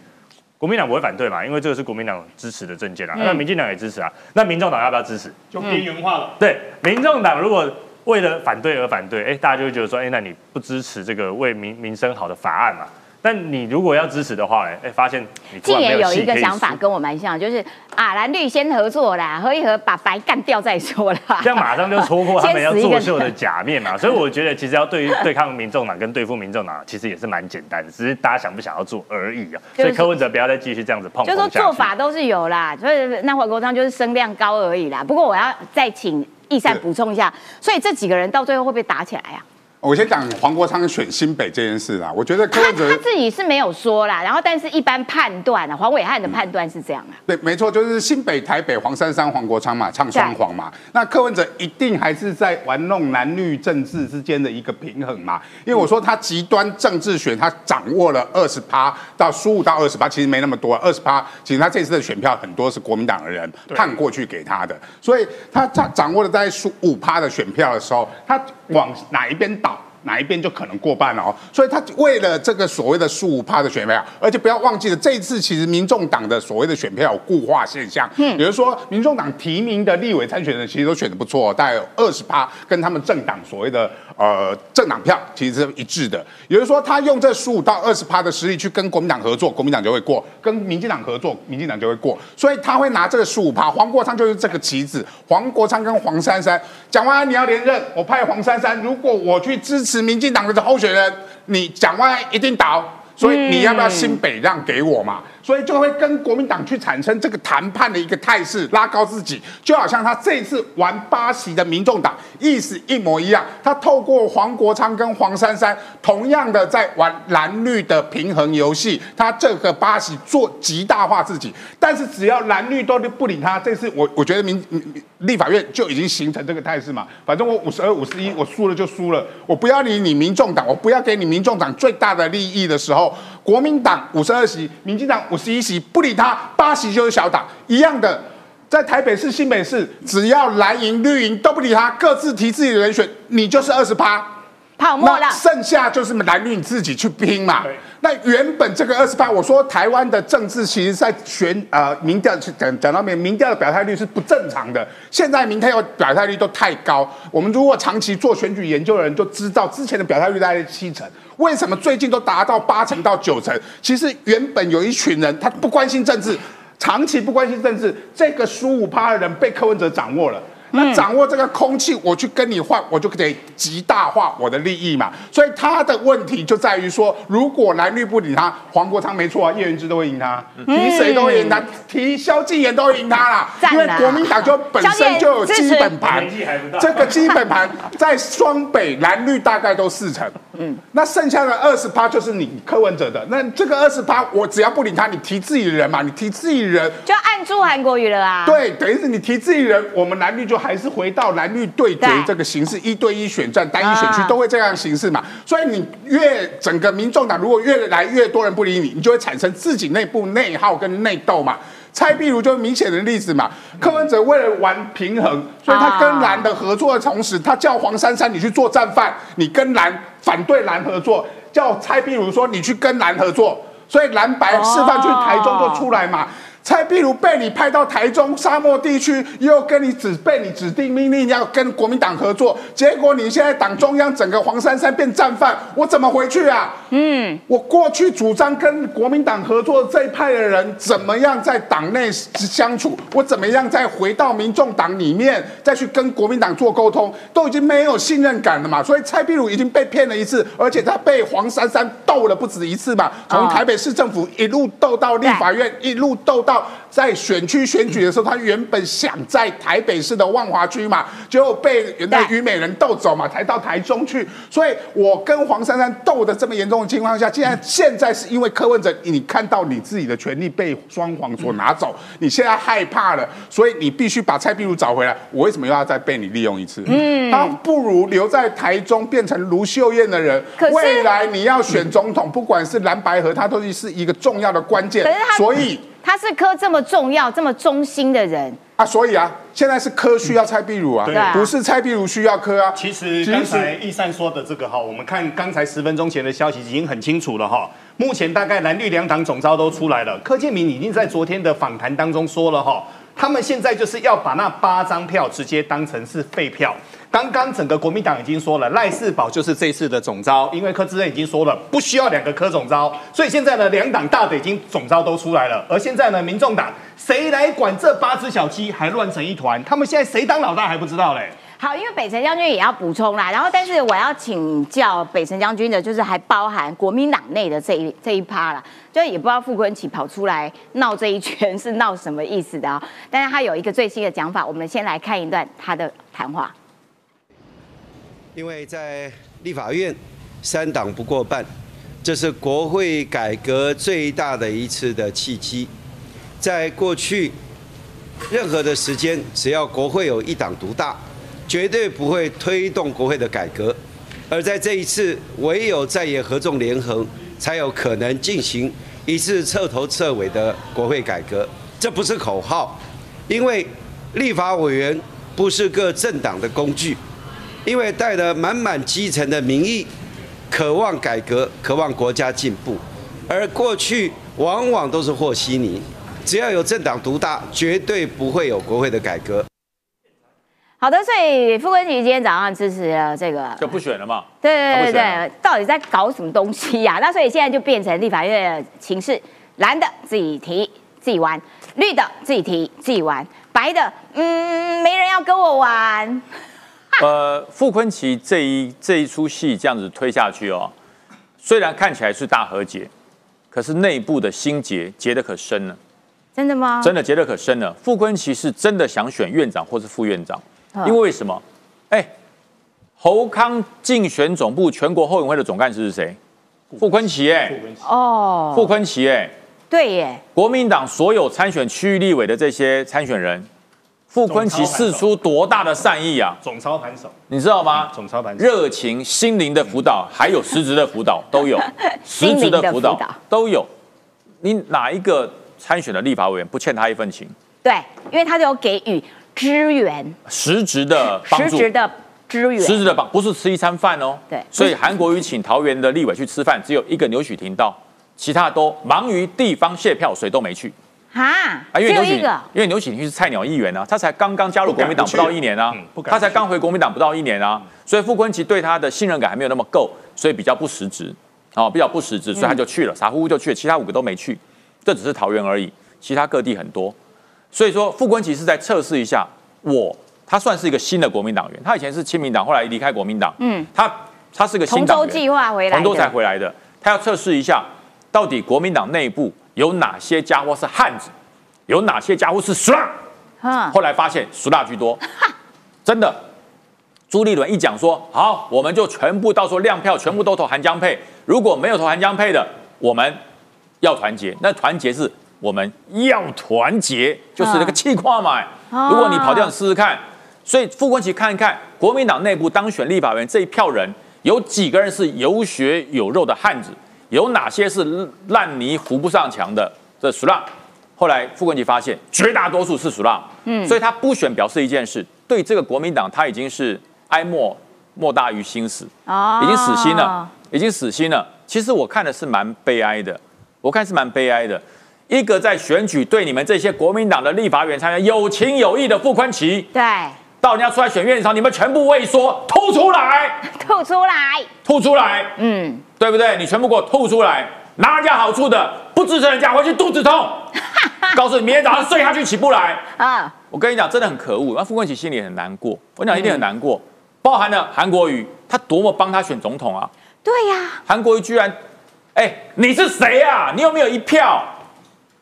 国民党不会反对嘛？因为这个是国民党支持的政见啊。那民进党也支持啊。那民众党要不要支持？就边缘化了。对，民众党如果。为了反对而反对，哎，大家就会觉得说，哎，那你不支持这个为民民生好的法案嘛？但你如果要支持的话，哎，发现今年有一个想法跟我蛮像，就是啊，蓝绿先合作啦，合一合把白干掉再说啦。这样马上就戳破 *laughs* 他们要作秀的假面嘛。所以我觉得其实要对于对抗民众党跟对付民众党，其实也是蛮简单的，只是大家想不想要做而已啊。所以柯文哲不要再继续这样子碰。就说做法都是有啦，所以那黄国昌就是声量高而已啦。不过我要再请。易善补充一下，所以这几个人到最后会不会打起来呀？我先讲黄国昌选新北这件事啦，我觉得柯文哲他自己是没有说啦，然后但是一般判断啊，黄伟汉的判断是这样啊。对，没错，就是新北、台北、黄珊珊、黄国昌嘛，唱双黄嘛。那柯文哲一定还是在玩弄男女政治之间的一个平衡嘛？因为我说他极端政治选，他掌握了二十趴到十五到二十趴，其实没那么多，二十趴其实他这次的选票很多是国民党的人判过去给他的，所以他掌掌握了在十五趴的选票的时候，他往哪一边倒？哪一边就可能过半了哦，所以他为了这个所谓的十五趴的选票，而且不要忘记了，这一次其实民众党的所谓的选票有固化现象，嗯，比如说民众党提名的立委参选人其实都选的不错，大概有二十趴，跟他们政党所谓的呃政党票其实是一致的，也就是说他用这十五到二十趴的实力去跟国民党合作，国民党就会过；跟民进党合作，民进党就会过，所以他会拿这个十五趴，黄国昌就是这个棋子，黄国昌跟黄珊珊蒋万安你要连任，我派黄珊珊，如果我去支持。民进党的候选人，你蒋万安一定倒，所以你要不要新北让给我嘛？所以就会跟国民党去产生这个谈判的一个态势，拉高自己，就好像他这次玩八席的民众党意思一模一样。他透过黄国昌跟黄珊珊，同样的在玩蓝绿的平衡游戏，他这个八席做极大化自己。但是只要蓝绿都不理他，这次我我觉得民立法院就已经形成这个态势嘛。反正我五十二五十一，我输了就输了，我不要理你民众党，我不要给你民众党最大的利益的时候，国民党五十二席，民进党。五十一席不理他，八席就是小党一样的，在台北市、新北市，只要蓝营、绿营都不理他，各自提自己的人选，你就是二十八泡沫了。剩下就是蓝绿你自己去拼嘛。那原本这个二十八，我说台湾的政治其实在选呃民调讲讲到面，民调的表态率是不正常的。现在民调表态率都太高，我们如果长期做选举研究的人就知道，之前的表态率大概七成。为什么最近都达到八成到九成？其实原本有一群人，他不关心政治，长期不关心政治，这个十五趴的人被柯文哲掌握了。那掌握这个空气，我去跟你换，我就得极大化我的利益嘛。所以他的问题就在于说，如果蓝绿不理他，黄国昌没错啊，叶元之都会赢他，提谁都会赢他，提萧敬言都会赢他啦。因为国民党就本身就有基本盘，这个基本盘 *laughs* 在双北蓝绿大概都四成。嗯，那剩下的二十趴就是你柯文哲的。那这个二十趴，我只要不理他，你提自己的人嘛，你提自己人就按住韩国瑜了啊。对，等于是你提自己人，我们蓝绿就。还是回到蓝绿对决这个形式，一对一选战，单一选区都会这样形式嘛？所以你越整个民众党如果越来越多人不理你，你就会产生自己内部内耗跟内斗嘛。蔡壁如就是明显的例子嘛。柯文哲为了玩平衡，所以他跟蓝的合作的同时，他叫黄珊珊你去做战犯，你跟蓝反对蓝合作，叫蔡壁如说你去跟蓝合作，所以蓝白示范去台中就出来嘛。蔡壁如被你派到台中沙漠地区，又跟你指被你指定命令要跟国民党合作，结果你现在党中央整个黄珊珊变战犯，我怎么回去啊？嗯，我过去主张跟国民党合作这一派的人，怎么样在党内相处？我怎么样再回到民众党里面再去跟国民党做沟通？都已经没有信任感了嘛。所以蔡壁如已经被骗了一次，而且他被黄珊珊斗了不止一次嘛，从台北市政府一路斗到立法院，一路斗到。在选区选举的时候，他原本想在台北市的万华区嘛，就被那虞美人斗走嘛，才到台中去。所以我跟黄珊珊斗的这么严重的情况下，既然现在是因为柯文哲，你看到你自己的权利被双黄所拿走，你现在害怕了，所以你必须把蔡壁如找回来。我为什么又要再被你利用一次？嗯，他不如留在台中，变成卢秀燕的人。未来你要选总统，不管是蓝白河，他都是一个重要的关键。所以。他是科这么重要、这么忠心的人啊，所以啊，现在是科需要蔡壁如啊，不是蔡壁如需要科啊。其实刚才易善说的这个哈，我们看刚才十分钟前的消息已经很清楚了哈。目前大概蓝绿两党总招都出来了，柯建明已经在昨天的访谈当中说了哈，他们现在就是要把那八张票直接当成是废票。刚刚整个国民党已经说了，赖世宝就是这次的总招，因为柯志恩已经说了不需要两个柯总招，所以现在呢两党大的已经总招都出来了，而现在呢民众党谁来管这八只小鸡还乱成一团，他们现在谁当老大还不知道嘞。好，因为北辰将军也要补充啦，然后但是我要请教北辰将军的，就是还包含国民党内的这一这一趴啦，就也不知道傅昆萁跑出来闹这一圈是闹什么意思的啊？但是他有一个最新的讲法，我们先来看一段他的谈话。因为在立法院三党不过半，这是国会改革最大的一次的契机。在过去任何的时间，只要国会有一党独大，绝对不会推动国会的改革。而在这一次，唯有在野合纵连横，才有可能进行一次彻头彻尾的国会改革。这不是口号，因为立法委员不是各政党的工具，因为带着满满基层的民意，渴望改革，渴望国家进步，而过去往往都是和稀泥。只要有政党独大，绝对不会有国会的改革。好的，所以傅昆萁今天早上支持了这个，就不选了嘛？对对对对，到底在搞什么东西呀？那所以现在就变成立法院的情势，蓝的自己提自己玩，绿的自己提自己玩，白的嗯没人要跟我玩。*laughs* 呃，傅昆奇这一这一出戏这样子推下去哦，虽然看起来是大和解，可是内部的心结结得可深了。真的吗？真的结得可深了。傅昆奇是真的想选院长或是副院长。因为什么？哎，侯康竞选总部全国后援会的总干事是谁？傅昆奇哎，哦，傅昆奇哎，对耶。国民党所有参选区域立委的这些参选人，傅昆萁试出多大的善意啊！总操盘手，你知道吗？总操盘手，热情、心灵的辅导，还有实质的辅导 *laughs* 都有，实质的辅导都有。你哪一个参选的立法委员不欠他一份情？对，因为他都有给予。支援实质的帮助，实质的支援，实质的帮不是吃一餐饭哦。对，所以韩国瑜请桃园的立委去吃饭，只有一个牛许廷到，其他都忙于地方卸票，谁都没去。哈，啊，因为刘许，因为刘许婷是菜鸟议员啊，他才刚刚加入国民党不到一年啊，他才刚回国民党不到一年啊，所以傅昆萁对他的信任感还没有那么够，所以比较不实质，哦，比较不实质，所以他就去了，傻乎乎就去了，其他五个都没去，这只是桃园而已，其他各地很多。所以说，傅昆萁是在测试一下我，他算是一个新的国民党员。他以前是亲民党，后来离开国民党。嗯，他他是个新党员，计划回来，才回来的。他要测试一下，到底国民党内部有哪些家伙是汉子，有哪些家伙是俗辣。嗯，后来发现俗辣居多，*laughs* 真的。朱立伦一讲说，好，我们就全部到时候亮票，全部都投韩江配。如果没有投韩江配的，我们要团结。那团结是。我们要团结，就是那个气话嘛。如果你跑掉，试试看。所以傅昆萁看一看国民党内部当选立法员这一票人，有几个人是有血有肉的汉子，有哪些是烂泥扶不上墙的这属浪。后来傅昆萁发现，绝大多数是属浪。嗯，所以他不选，表示一件事，对这个国民党他已经是哀莫莫大于心死，已经死心了，已经死心了。其实我看的是蛮悲哀的，我看是蛮悲哀的。一个在选举对你们这些国民党的立法员参加有情有义的傅昆萁，对，到人家出来选院长，你们全部畏缩，吐出来，吐出来，吐出来，嗯，对不对？你全部给我吐出来，拿人家好处的，不支持人家回去肚子痛，*laughs* 告诉你明天早上睡下去起不来 *laughs* 啊！我跟你讲，真的很可恶，那傅冠奇心里很难过，我讲一定很难过，包含了韩国瑜，他多么帮他选总统啊？对呀，韩国瑜居然，哎，你是谁啊？你有没有一票？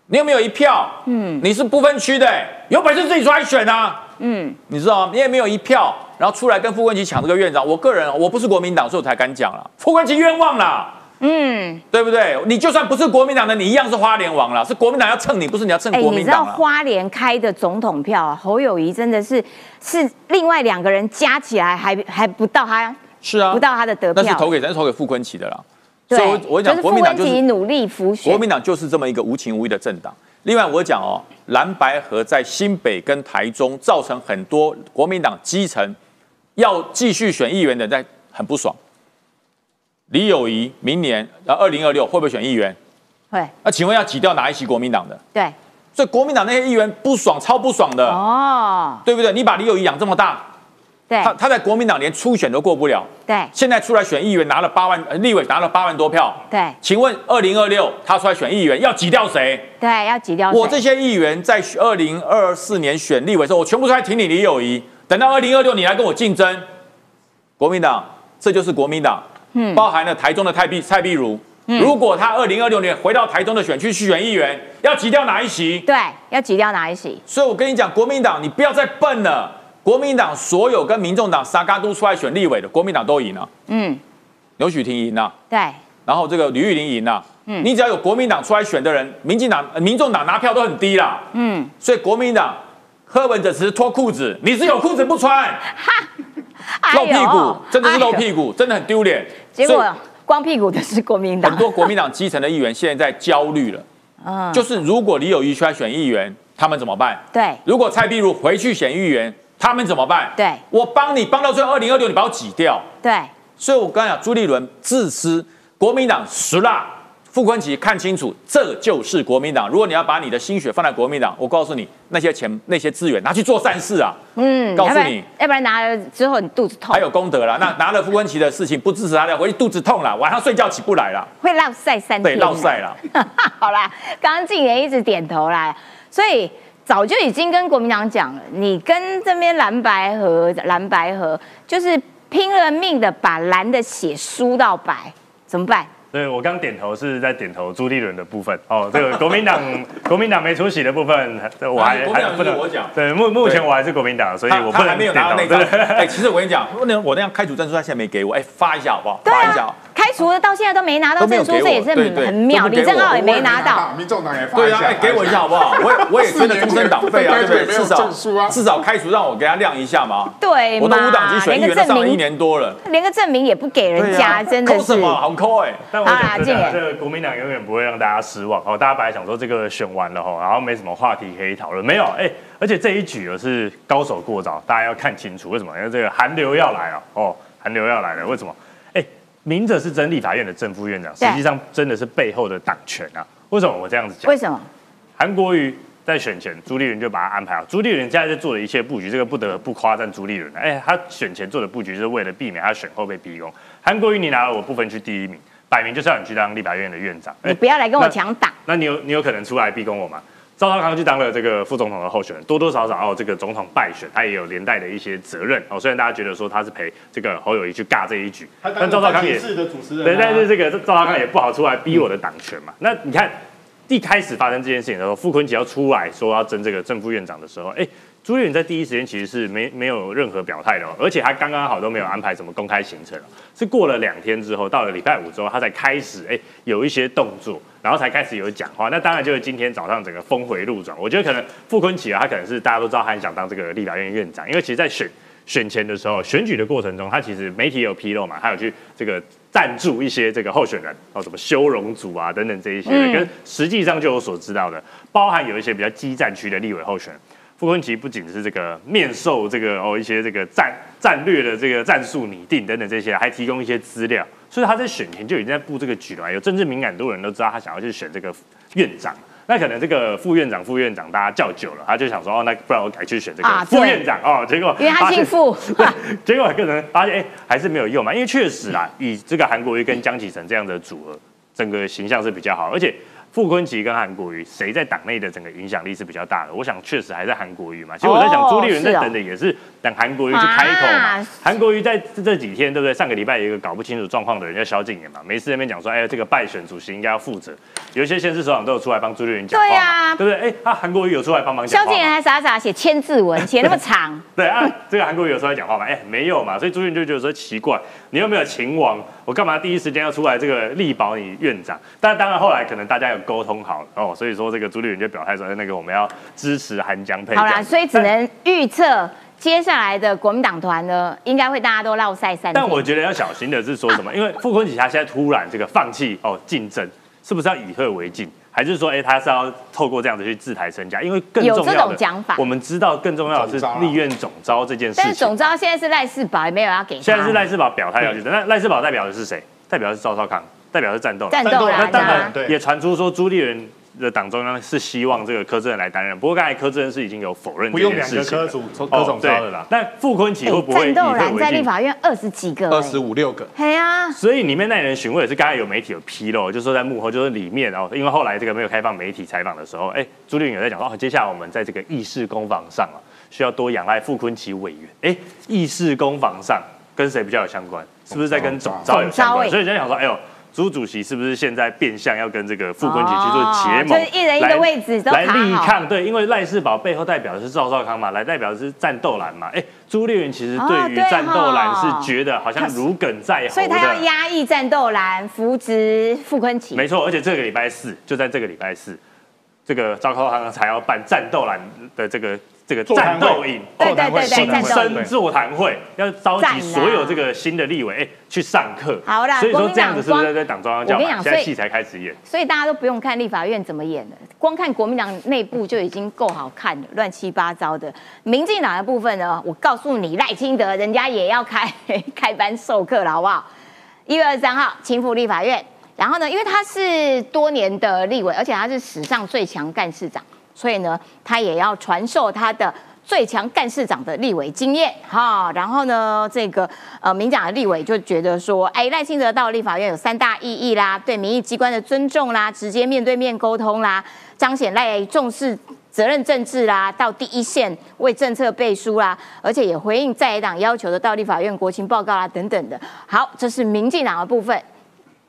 你有没有一票？嗯，你是不分区的，有本事自己出来选啊！嗯，你知道吗？你也没有一票，然后出来跟傅昆萁抢这个院长。我个人我不是国民党，所以我才敢讲了。傅昆萁冤枉啦，嗯，对不对？你就算不是国民党的，你一样是花莲王了。是国民党要蹭你，不是你要蹭国民党。你知道花莲开的总统票啊？侯友谊真的是是另外两个人加起来还还不到他，是啊，不到他的得票。那是投给咱是投给傅昆萁的啦。所以我我讲国民党就是努力扶选，国民党就是这么一个无情无义的政党。另外我讲哦，蓝白河在新北跟台中造成很多国民党基层要继续选议员的在很不爽。李友仪明年呃二零二六会不会选议员？会。那请问要挤掉哪一席国民党的？对。所以国民党那些议员不爽，超不爽的哦，对不对？你把李友仪养这么大。他他在国民党连初选都过不了，对，现在出来选议员拿了八万，立委拿了八万多票，对，请问二零二六他出来选议员要挤掉谁？对，要挤掉我这些议员在二零二四年选立委的时候，我全部出来挺你李友仪，等到二零二六你来跟我竞争，国民党这就是国民党，嗯，包含了台中的蔡碧蔡碧如，如果他二零二六年回到台中的选区去选议员，要挤掉哪一席？对，要挤掉哪一席？所以我跟你讲，国民党你不要再笨了。国民党所有跟民众党沙嘎都出来选立委的，国民党都赢了。嗯，刘许婷赢了，对，然后这个吕玉玲赢了，嗯，你只要有国民党出来选的人，民进党、呃民众党拿票都很低啦，嗯，所以国民党柯文哲只是脱裤子，你是有裤子不穿，*laughs* 哎呦。露屁股，真的是露屁股，真的很丢脸。结果光屁股的是国民党。很，多国民党基层的议员现在在焦虑了，嗯。就是如果李友谊出来选议员，他们怎么办？对。如果蔡壁如回去选议员，他们怎么办？对我帮你帮到最后二零二六，你把我挤掉。对，所以我刚才讲朱立伦自私，国民党实辣，傅昆萁看清楚，这就是国民党。如果你要把你的心血放在国民党，我告诉你，那些钱、那些资源拿去做善事啊，嗯，告诉你，要不然拿了之后你肚子痛还，有功德啦。那拿了傅昆萁的事情不支持他的，回去肚子痛了，晚上睡觉起不来了，会落晒三对，天，落晒了。好啦，刚刚静言一直点头啦，所以早就已经跟国民党讲了，你跟这边蓝白河蓝白河就是拼了命的把蓝的血输到白，怎么办？对我刚点头是在点头朱立伦的部分哦，这个国民党 *laughs* 国民党没出息的部分，这我还还不能我讲对目目前我还是国民党，所以我不能他还没有拿到那张。点头对哎，其实我跟你讲，我那我那张开除证书他现在没给我，哎，发一下好不好？发一下。，开除了到现在都没拿到证书，这也是很很妙。李正浩也没拿到，民众党也发对啊，一下，哎，给我一下好不好？我也我也真的终身党费啊，对不对？至少至少开除让我给他亮一下嘛。对我都嘛无党籍选议员都上了一年多了，连个证明也不给人家，真的是抠什么？好抠哎！但我讲真的啊，啊静言这个国民党永远不会让大家失望哦。大家本来想说这个选完了哈，然后没什么话题可以讨论，没有哎，而且这一局又是高手过招，大家要看清楚为什么？因为这个韩流要来了哦，韩流要来了，为什么？哎，明着是真立法院的正副院长，实对际上真的是背后的党权啊。为什么我这样子讲？为什么？韩国瑜在选前，朱立伦就把他安排好。朱立伦现在在做的一切布局，这个不得不夸赞朱立伦。哎，他选前做的布局是为了避免他选后被逼宫。韩国瑜你拿了我不分区第一名，摆明就是要你去当立法院的院长。你不要来跟我抢党。那你有你有可能出来逼宫我吗？赵少康去当了这个副总统的候选人，多多少少哦，这个总统败选，他也有连带的一些责任哦。虽然大家觉得说他是陪这个侯友谊去尬这一局，但赵少康也是的主持人啊，对，但是这个赵少康也不好出来逼我的党权嘛。那你看，一开始发生这件事情的时候，傅昆萁要出来说要争这个正副院长的时候，哎，朱立伦在第一时间其实是没没有任何表态的、哦，而且他刚刚好都没有安排什么公开行程、哦，是过了两天之后，到了礼拜五之后，他才开始哎有一些动作，然后才开始有讲话。那当然就是今天早上整个峰回路转，我觉得可能傅昆萁啊，他可能是大家都知道他很想当这个立法院院长，因为其实在选。选前的时候，选举的过程中，他其实媒体有披露嘛，他有去这个赞助一些这个候选人哦，什么修容组啊等等这一些，跟实际上就有所知道的，包含有一些比较激战区的立委候选人。傅昆萁不仅是这个面授这个哦一些这个战战略的这个战术拟定等等这些，还提供一些资料，所以他在选前就已经在布这个局了。有政治敏感度的人都知道他想要去选这个院长，那可能这个副院长、副院长大家叫久了，他就想说哦，那不然我改去选这个副院长哦，结果因为他姓傅，对，结果可能发现，哎、还是没有用嘛。因为确实啦，以这个韩国瑜跟江启臣这样的组合，整个形象是比较好，而且。傅昆萁跟韩国瑜，谁在党内的整个影响力是比较大的？我想确实还是韩国瑜嘛。其实我在想，哦朱立伦在等的也是等韩国瑜去开口。韩国瑜在这这几天，对不对？上个礼拜有一个搞不清楚状况的人叫萧敬言嘛，没事在那边讲说，哎，这个败选主席应该要负责。有一些县市首长都有出来帮朱立伦讲话嘛，对不对？哎，他韩国瑜有出来帮忙讲话。萧敬言还傻傻写千字文，写那么长，*laughs* 对啊，这个韩国瑜有出来讲话嘛？哎、没有嘛，所以朱立伦就觉得说奇怪，你有没有秦王？我干嘛第一时间要出来这个力保你院长？但当然后来可能大家有沟通好哦，所以说这个朱立伦就表态说，哎那个我们要支持韩江配。好啦，所以只能预测接下来的国民党团呢，应该会大家都绕赛三。但我觉得要小心的是说什么？因为傅昆萁他现在突然这个放弃哦竞争，是不是要以退为进？还是说，哎、他是要透过这样子去自抬身价？因为更重要的种讲法我们知道更重要的是立院总招这件事情。但是总招现在是赖世宝，也没有要给他。现在是赖世宝表态要去的，那赖世宝代表的是谁？代表的是赵少康，代表的是战斗蓝。战斗啊当然，对也传出说朱立伦的党中央是希望这个柯志恩来担任，不过刚才柯志恩是已经有否认这不用两件事情了。个科主科总招的啦，那傅昆萁哎会不会以战斗退为在立法院二十几个、二十五六个，嘿啊，所以里面耐人寻味也是，刚才有媒体有披露，就是说在幕后，就是里面哦，因为后来这个没有开放媒体采访的时候，哎，朱立伦有在讲说，哦，接下来我们在这个议事攻防上啊，需要多仰赖傅昆萁委员。哎，议事攻防上跟谁比较有相关？是不是在跟总召有相关？所以就想说，哎呦，朱主席是不是现在变相要跟这个傅昆萁去做结盟，就是一人一个位置都来力抗？对，因为赖世宝背后代表的是赵少康嘛，来代表的是战斗蓝嘛。哎，朱立伦其实对于战斗蓝是觉得好像如鲠在喉所以他要压抑战斗蓝，扶植傅昆萁。没错，而且这个礼拜四就在这个礼拜四，这个赵少康才要办战斗蓝的这个。这个战斗营，对对对，新生座谈会要召集所有这个新的立委，哎，去上课。好啦，所以说这样子是不是在党中央叫现在戏才开始演，所以大家都不用看立法院怎么演了，光看国民党内部就已经够好看了，乱七八糟的。民进党的部分呢，我告诉你，赖清德人家也要开 *laughs* 开班授课了，好不好？一月二十三号，清府立法院。然后呢，因为他是多年的立委，而且他是史上最强干事长。所以呢，他也要传授他的最强干事长的立委经验哈。然后呢，这个呃，民讲的立委就觉得说，哎，赖清德到立法院有三大意义啦：对民意机关的尊重啦，直接面对面沟通啦，彰显赖重视责任政治啦，到第一线为政策背书啦，而且也回应在野党要求的到立法院国情报告啦等等的。好，这是民进党的部分，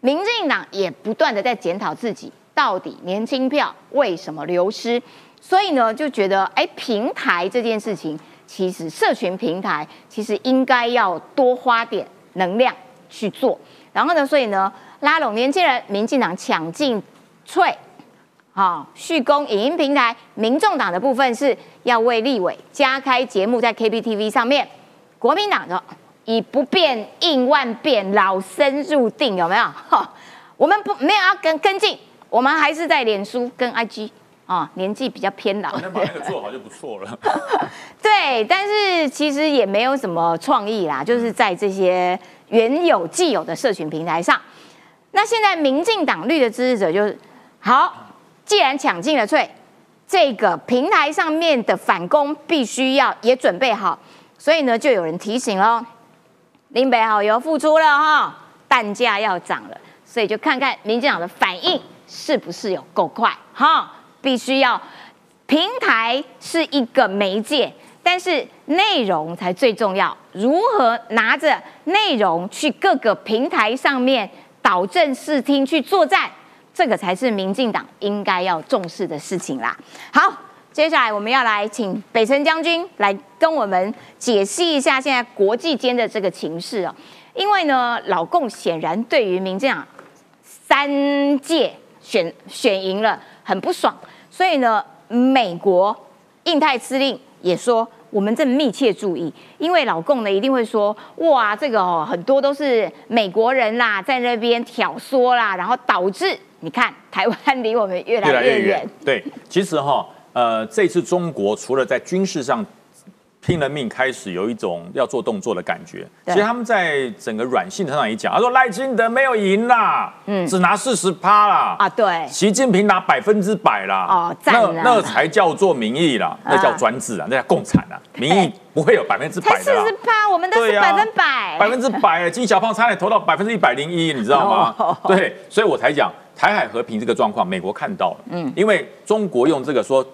民进党也不断的在检讨自己。到底年轻票为什么流失？所以呢，就觉得哎，平台这件事情，其实社群平台其实应该要多花点能量去做。然后呢，所以呢，拉拢年轻人，民进党抢进翠，好，续攻影音平台，民众党的部分是要为立委加开节目在 KPTV 上面。国民党的以不变应万变，老生入定，有没有？哈，*laughs* 我们不没有要跟跟进。我们还是在脸书跟 IG 啊，年纪比较偏老，能 *laughs* 把那个做好就不错了。*laughs* 对，但是其实也没有什么创意啦，就是在这些原有既有的社群平台上。那现在民进党绿的支持者就是好，既然抢进了翠，这个平台上面的反攻必须要也准备好，所以呢，就有人提醒喽，林北好油付出了哈，蛋价要涨了，所以就看看民进党的反应。是不是有够快？哈，必须要平台是一个媒介，但是内容才最重要。如何拿着内容去各个平台上面导正视听去作战，这个才是民进党应该要重视的事情啦。好，接下来我们要来请北辰将军来跟我们解析一下现在国际间的这个情势哦。因为呢，老共显然对于民进党三届。选选赢了，很不爽，所以呢，美国印太司令也说，我们正密切注意，因为老共呢一定会说，哇，这个哦很多都是美国人啦，在那边挑唆啦，然后导致你看台湾离我们越来越远。对，其实哈，呃，这次中国除了在军事上。拼了命开始有一种要做动作的感觉。其实他们在整个软性上也讲，他说赖清德没有赢啦，嗯，只拿四十趴啦。啊，对。习近平拿百分之百啦。哦，那那才叫做民意啦，那叫专制啊，那叫共产啊。民意不会有百分之百的。四十趴，我们都是百分百。百分之百，金小胖差点投到百分之一百零一，你知道吗？对，所以我才讲台海和平这个状况，美国看到了。嗯，因为中国用这个说。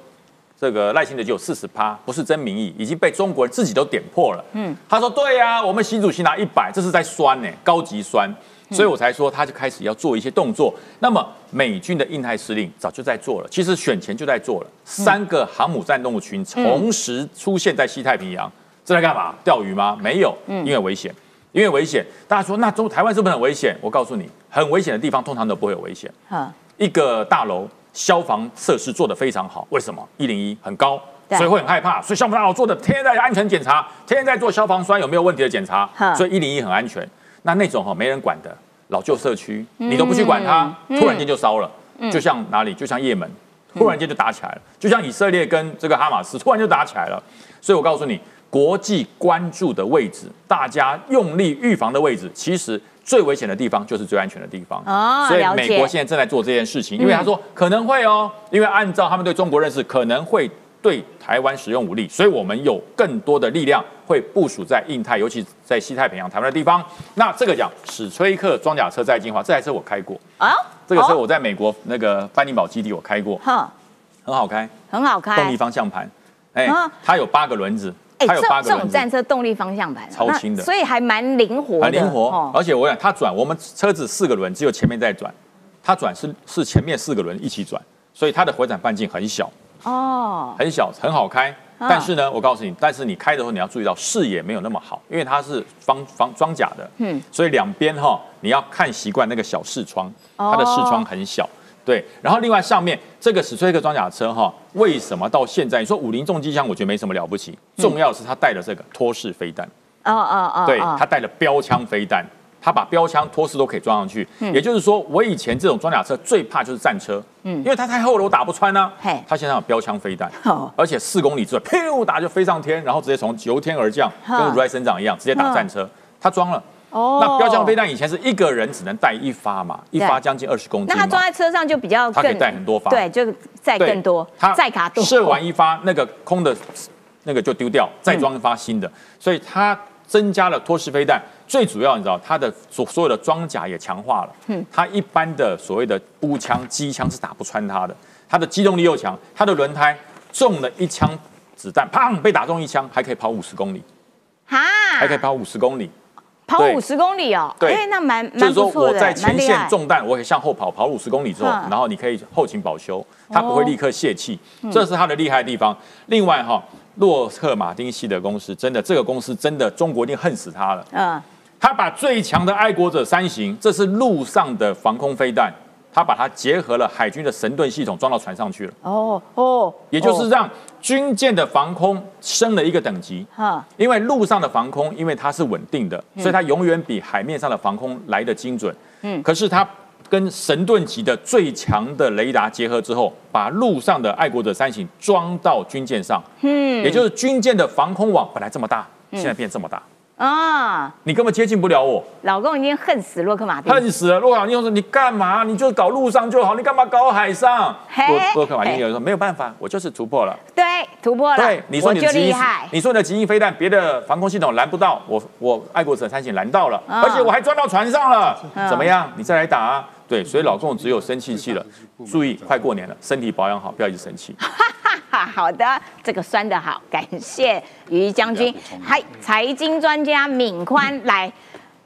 这个赖清德就有四十趴，不是真民意，已经被中国人自己都点破了。嗯，他说对呀，我们习主席拿一百，这是在酸呢，高级酸，所以我才说他就开始要做一些动作。那么美军的印太司令早就在做了，其实选前就在做了，三个航母战斗群同时出现在西太平洋，这在干嘛？钓鱼吗？没有，因为危险，因为危险。大家说那中台湾是不是很危险？我告诉你，很危险的地方通常都不会有危险。一个大楼。消防设施做得非常好，为什么？一零一很高，所以会很害怕。所以消防大楼做的天天在安全检查，天天在做消防栓有没有问题的检查，所以一零一很安全。那那种哈没人管的老旧社区，你都不去管它，突然间就烧了，就像哪里？就像也门，突然间就打起来了，就像以色列跟这个哈马斯突然就打起来了。所以我告诉你，国际关注的位置，大家用力预防的位置，其实。最危险的地方就是最安全的地方。哦，所以美国现在正在做这件事情，因为他说可能会哦，因为按照他们对中国认识，可能会对台湾使用武力，所以我们有更多的力量会部署在印太，尤其在西太平洋台湾的地方。那这个讲史崔克装甲车在进化，这台车我开过。啊，这个车我在美国那个班尼堡基地我开过，哈，很好开，很好开，动力方向盘，哎，它有八个轮子。哎，这这种战车动力方向盘啊，超轻的所以还蛮灵活的，很灵活哦，而且我想它转，我们车子四个轮只有前面在转，它转是是前面四个轮一起转，所以它的回转半径很小，哦，很小，很好开。啊但是呢，我告诉你，但是你开的时候你要注意到视野没有那么好，因为它是防防装甲的，嗯所以两边哈你要看习惯那个小视窗，它的视窗很小。对，然后另外上面这个史崔克装甲车哈，为什么到现在你说五菱重机枪，我觉得没什么了不起，重要的是它带了这个托式飞弹。哦哦哦，对，哦它带了标枪飞弹，它把标枪、托式都可以装上去。嗯也就是说，我以前这种装甲车最怕就是战车，嗯因为它太厚了，我打不穿啊嘿。它现在有标枪飞弹哦，而且四公里之外，噗打就飞上天，然后直接从由天而降，哈跟如来神掌一样，直接打战车。它装了。哦那标枪飞弹以前是一个人只能带一发嘛，一发将近二十公斤那它装。在车上就比较它可以更带很多发对，就载对更多，它载卡多，射完一发，那个空的那个就丢掉，再装一发新的，所以它增加了托式飞弹。最主要你知道，它的所所有的装甲也强化了。嗯它一般的所谓的步枪、机枪是打不穿它的，它的机动力又强，它的轮胎中了一枪子弹，砰被打中一枪，还可以跑五十公里，哈，还可以跑五十公里。对跑五十公里哦，对哎，那蛮就是说蛮不错的，我在前蛮厉害。线中弹，我可以向后跑，跑五十公里之后嗯，然后你可以后勤保修，它不会立刻泄气，嗯这是它的厉害的地方。另外哈，洛克马丁系的公司真的，这个公司真的中国一定恨死他了。嗯，他把最强的爱国者三型，这是陆上的防空飞弹，他把它结合了海军的神盾系统装到船上去了，哦哦，也就是让军舰的防空升了一个等级。哈，因为陆上的防空，因为它是稳定的，嗯。所以它永远比海面上的防空来的精准。嗯。可是它跟神盾级的最强的雷达结合之后，把陆上的爱国者三型装到军舰上，嗯。也就是军舰的防空网本来这么大，嗯。现在变这么大，啊，你根本接近不了我，老公已经恨死洛克马丁，恨死了。洛克马丁说：“你干嘛？你就搞陆上就好，你干嘛搞海上？”嘿洛洛克马丁嘿就说：“没有办法，我就是突破了。”对，突破了，对，你说你的极音厉害，你说你的极音飞弹，别的防空系统拦不到，我我爱国者三型拦到了，嗯而且我还钻到船上了，嗯怎么样？你再来打啊？对，所以老公只有生气气了，注意，快过年了，身体保养好，不要一直生气。*laughs* 哈哈，好的，这个酸的好，感谢于将军。还财经专家敏宽来，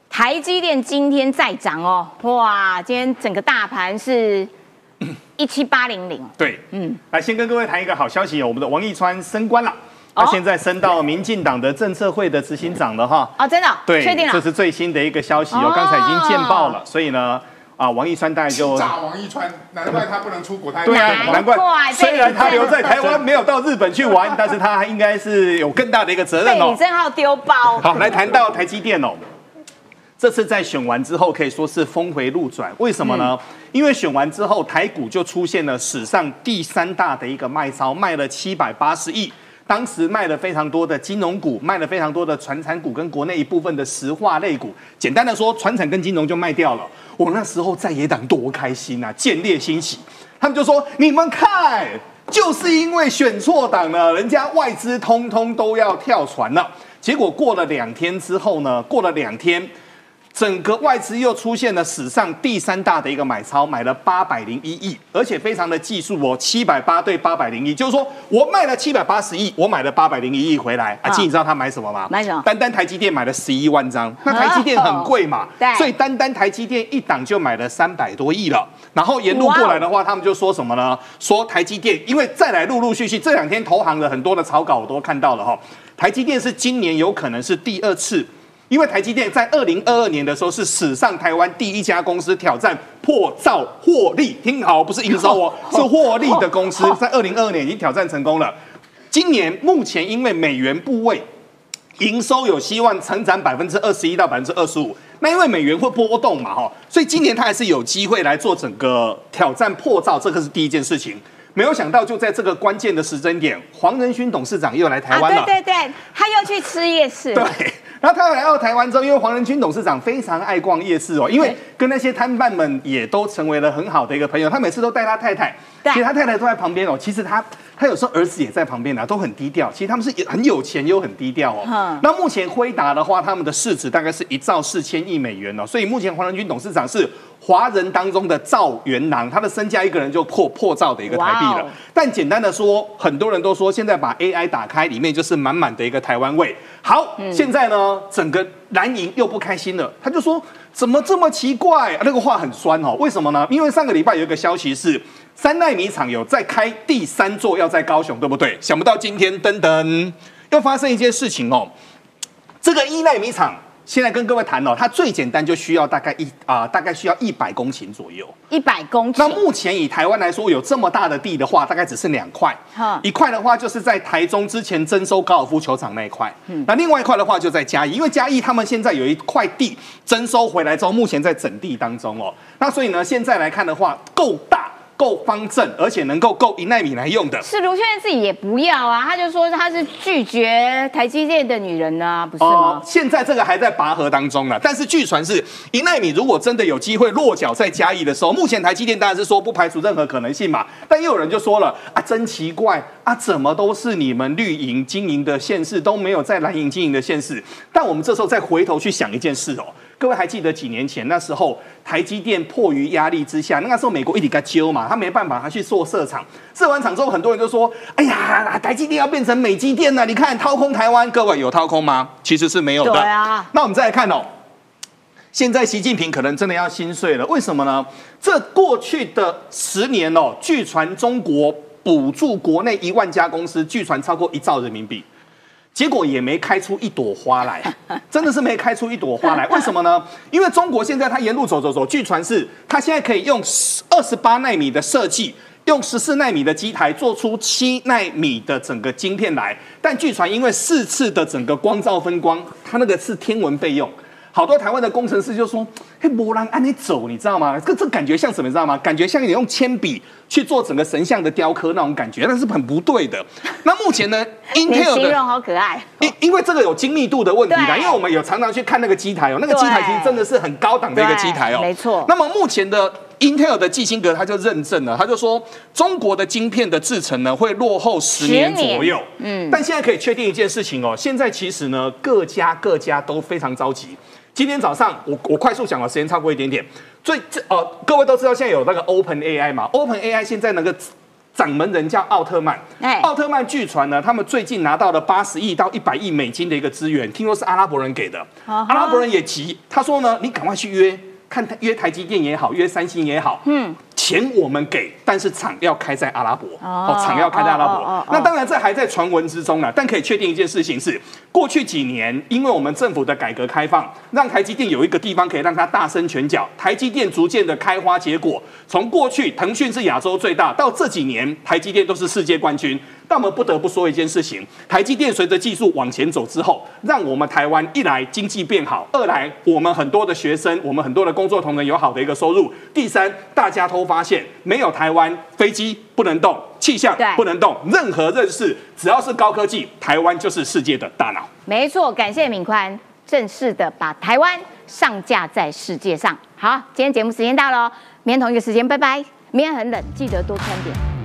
台积电今天再涨哦，哇，今天整个大盘是 *coughs* 一七八零零，对，嗯，来先跟各位谈一个好消息哦，我们的王义川升官了，哦。他现在升到民进党的政策会的执行长了哈。哦，真的哦，对，确定了。这，是最新的一个消息哦哦，刚才已经见报了，所以呢，啊，王一川大概就炸王一川，难怪他不能出国，他对啊，难怪虽然他留在台湾没有到日本去玩，但是他应该是有更大的一个责任哦。被李正浩丢包。好，来谈到台积电哦。这次在选完之后，可以说是峰回路转。为什么呢？因为选完之后，台股就出现了史上第三大的一个卖超，卖了七百八十亿。当时卖了非常多的金融股，卖了非常多的传产股跟国内一部分的石化类股。简单的说，传产跟金融就卖掉了。我那时候在野党多开心啊，见猎欣喜。他们就说：“你们看，就是因为选错党了，人家外资通通都要跳船了。”结果过了两天之后呢，过了两天。整个外资又出现了史上第三大的一个买超，买了八百零一亿，而且非常的技术哦，七百八对八百零一，就是说我卖了七百八十亿，我买了八百零一亿回来。阿啊基，你知道他买什么吗？买什么单单台积电买了十一万张，那台积电很贵嘛，对所以单单台积电一档就买了三百多亿了。然后沿路过来的话，他们就说什么呢？说台积电，因为再来陆陆续续这两天投行的很多的草稿我都看到了哈，台积电是今年有可能是第二次。因为台积电在二零二二年的时候是史上台湾第一家公司挑战破兆获利，听好，不是营收哦，*laughs* 是获利的公司，在二零二二年已经挑战成功了。今年目前因为美元部位营收有希望成长百分之二十一到百分之二十五，那因为美元会波动嘛，哈，所以今年它还是有机会来做整个挑战破兆，这个是第一件事情。没有想到就在这个关键的时针点，黄仁勋董事长又来台湾了。啊，对对对，他又去吃夜市。*laughs* 对，然后他来到台湾之后，因为黄仁勋董事长非常爱逛夜市哦，因为跟那些摊贩们也都成为了很好的一个朋友。他每次都带他太太，其实他太太都在旁边哦。其实他他有时候儿子也在旁边啊，都很低调。其实他们是很有钱又很低调哦。嗯那目前辉达的话，他们的市值大概是一兆四千亿美元哦，所以目前黄仁勋董事长是华人当中的赵元郎，他的身价一个人就破破兆的一个台币了。但简单的说，很多人都说现在把 AI 打开，里面就是满满的一个台湾味。好，现在呢，整个蓝营又不开心了，他就说怎么这么奇怪？那个话很酸哦。为什么呢？因为上个礼拜有一个消息是三奈米厂有在开第三座，要在高雄，对不对？想不到今天噔噔又发生一件事情哦，这个一奈米厂。现在跟各位谈哦，它最简单就需要大概一啊，大概需要一百公顷左右。一百公顷。那目前以台湾来说，有这么大的地的话，大概只剩两块。一块的话就是在台中之前征收高尔夫球场那一块。嗯。那另外一块的话就在嘉义，因为嘉义他们现在有一块地征收回来之后，目前在整地当中哦。那所以呢，现在来看的话，够大。够方正，而且能够够一纳米来用的，是卢秀燕自己也不要啊，他就说他是拒绝台积电的女人呢，不是吗？现在这个还在拔河当中呢，但是据传是一纳米，如果真的有机会落脚在嘉义的时候，目前台积电当然是说不排除任何可能性嘛，但又有人就说了啊，真奇怪啊，怎么都是你们绿营经营的县市都没有在蓝营经营的县市？但我们这时候再回头去想一件事哦。各位还记得几年前那时候，台积电迫于压力之下，那个时候美国一直在揪嘛，他没办法，他去做设厂。设完厂之后，很多人就说：“哎呀，台积电要变成美积电了！你看掏空台湾，各位有掏空吗？其实是没有的。”对啊。那我们再来看哦，现在习近平可能真的要心碎了。为什么呢？这过去的十年哦，据传中国补助国内一万家公司，据传超过一兆人民币。结果也没开出一朵花来，*laughs* 真的是没开出一朵花来。为什么呢？因为中国现在它沿路走走走，据传是它现在可以用二十八纳米的设计，用十四纳米的机台做出七纳米的整个晶片来。但据传因为四次的整个光照分光，它那个是天文费用。好多台湾的工程师就说：“嘿，波兰按你走，你知道吗？这这感觉像什么？你知道吗？感觉像你用铅笔去做整个神像的雕刻那种感觉，那是很不对的。那目前呢，*laughs* Intel 的形容好可爱，因因为这个有精密度的问题啦。因为我们有常常去看那个机台哦，那个机台其实真的是很高档的一个机台哦，没错。那么目前的 Intel 的基辛格他就认证了，他就说中国的晶片的制程呢会落后十年左右。嗯，但现在可以确定一件事情哦，现在其实呢各家各家都非常着急。今天早上，我我快速讲了，时间超过一点点。最这呃，各位都知道现在有那个 Open AI 嘛？Open AI 现在那个掌门人叫奥特曼。哎，奥特曼据传呢，他们最近拿到了八十亿到一百亿美金的一个资源，听说是阿拉伯人给的。阿拉伯人也急，他说呢，你赶快去约，看约台积电也好，约三星也好。嗯。钱我们给，但是厂要开在阿拉伯，哦，厂要开在阿拉伯。那当然这还在传闻之中呢，但可以确定一件事情是，过去几年因为我们政府的改革开放，让台积电有一个地方可以让它大伸拳脚，台积电逐渐的开花结果。从过去腾讯是亚洲最大，到这几年台积电都是世界冠军。但我们不得不说一件事情：台积电随着技术往前走之后，让我们台湾一来经济变好，二来我们很多的学生，我们很多的工作同仁有好的一个收入。第三，大家都发现没有台湾飞机不能动，气象不能动，任何认识只要是高科技，台湾就是世界的大脑。没错，感谢敏宽正式的把台湾上架在世界上。好，今天节目时间到喽，明天同一个时间，拜拜。明天很冷，记得多穿点。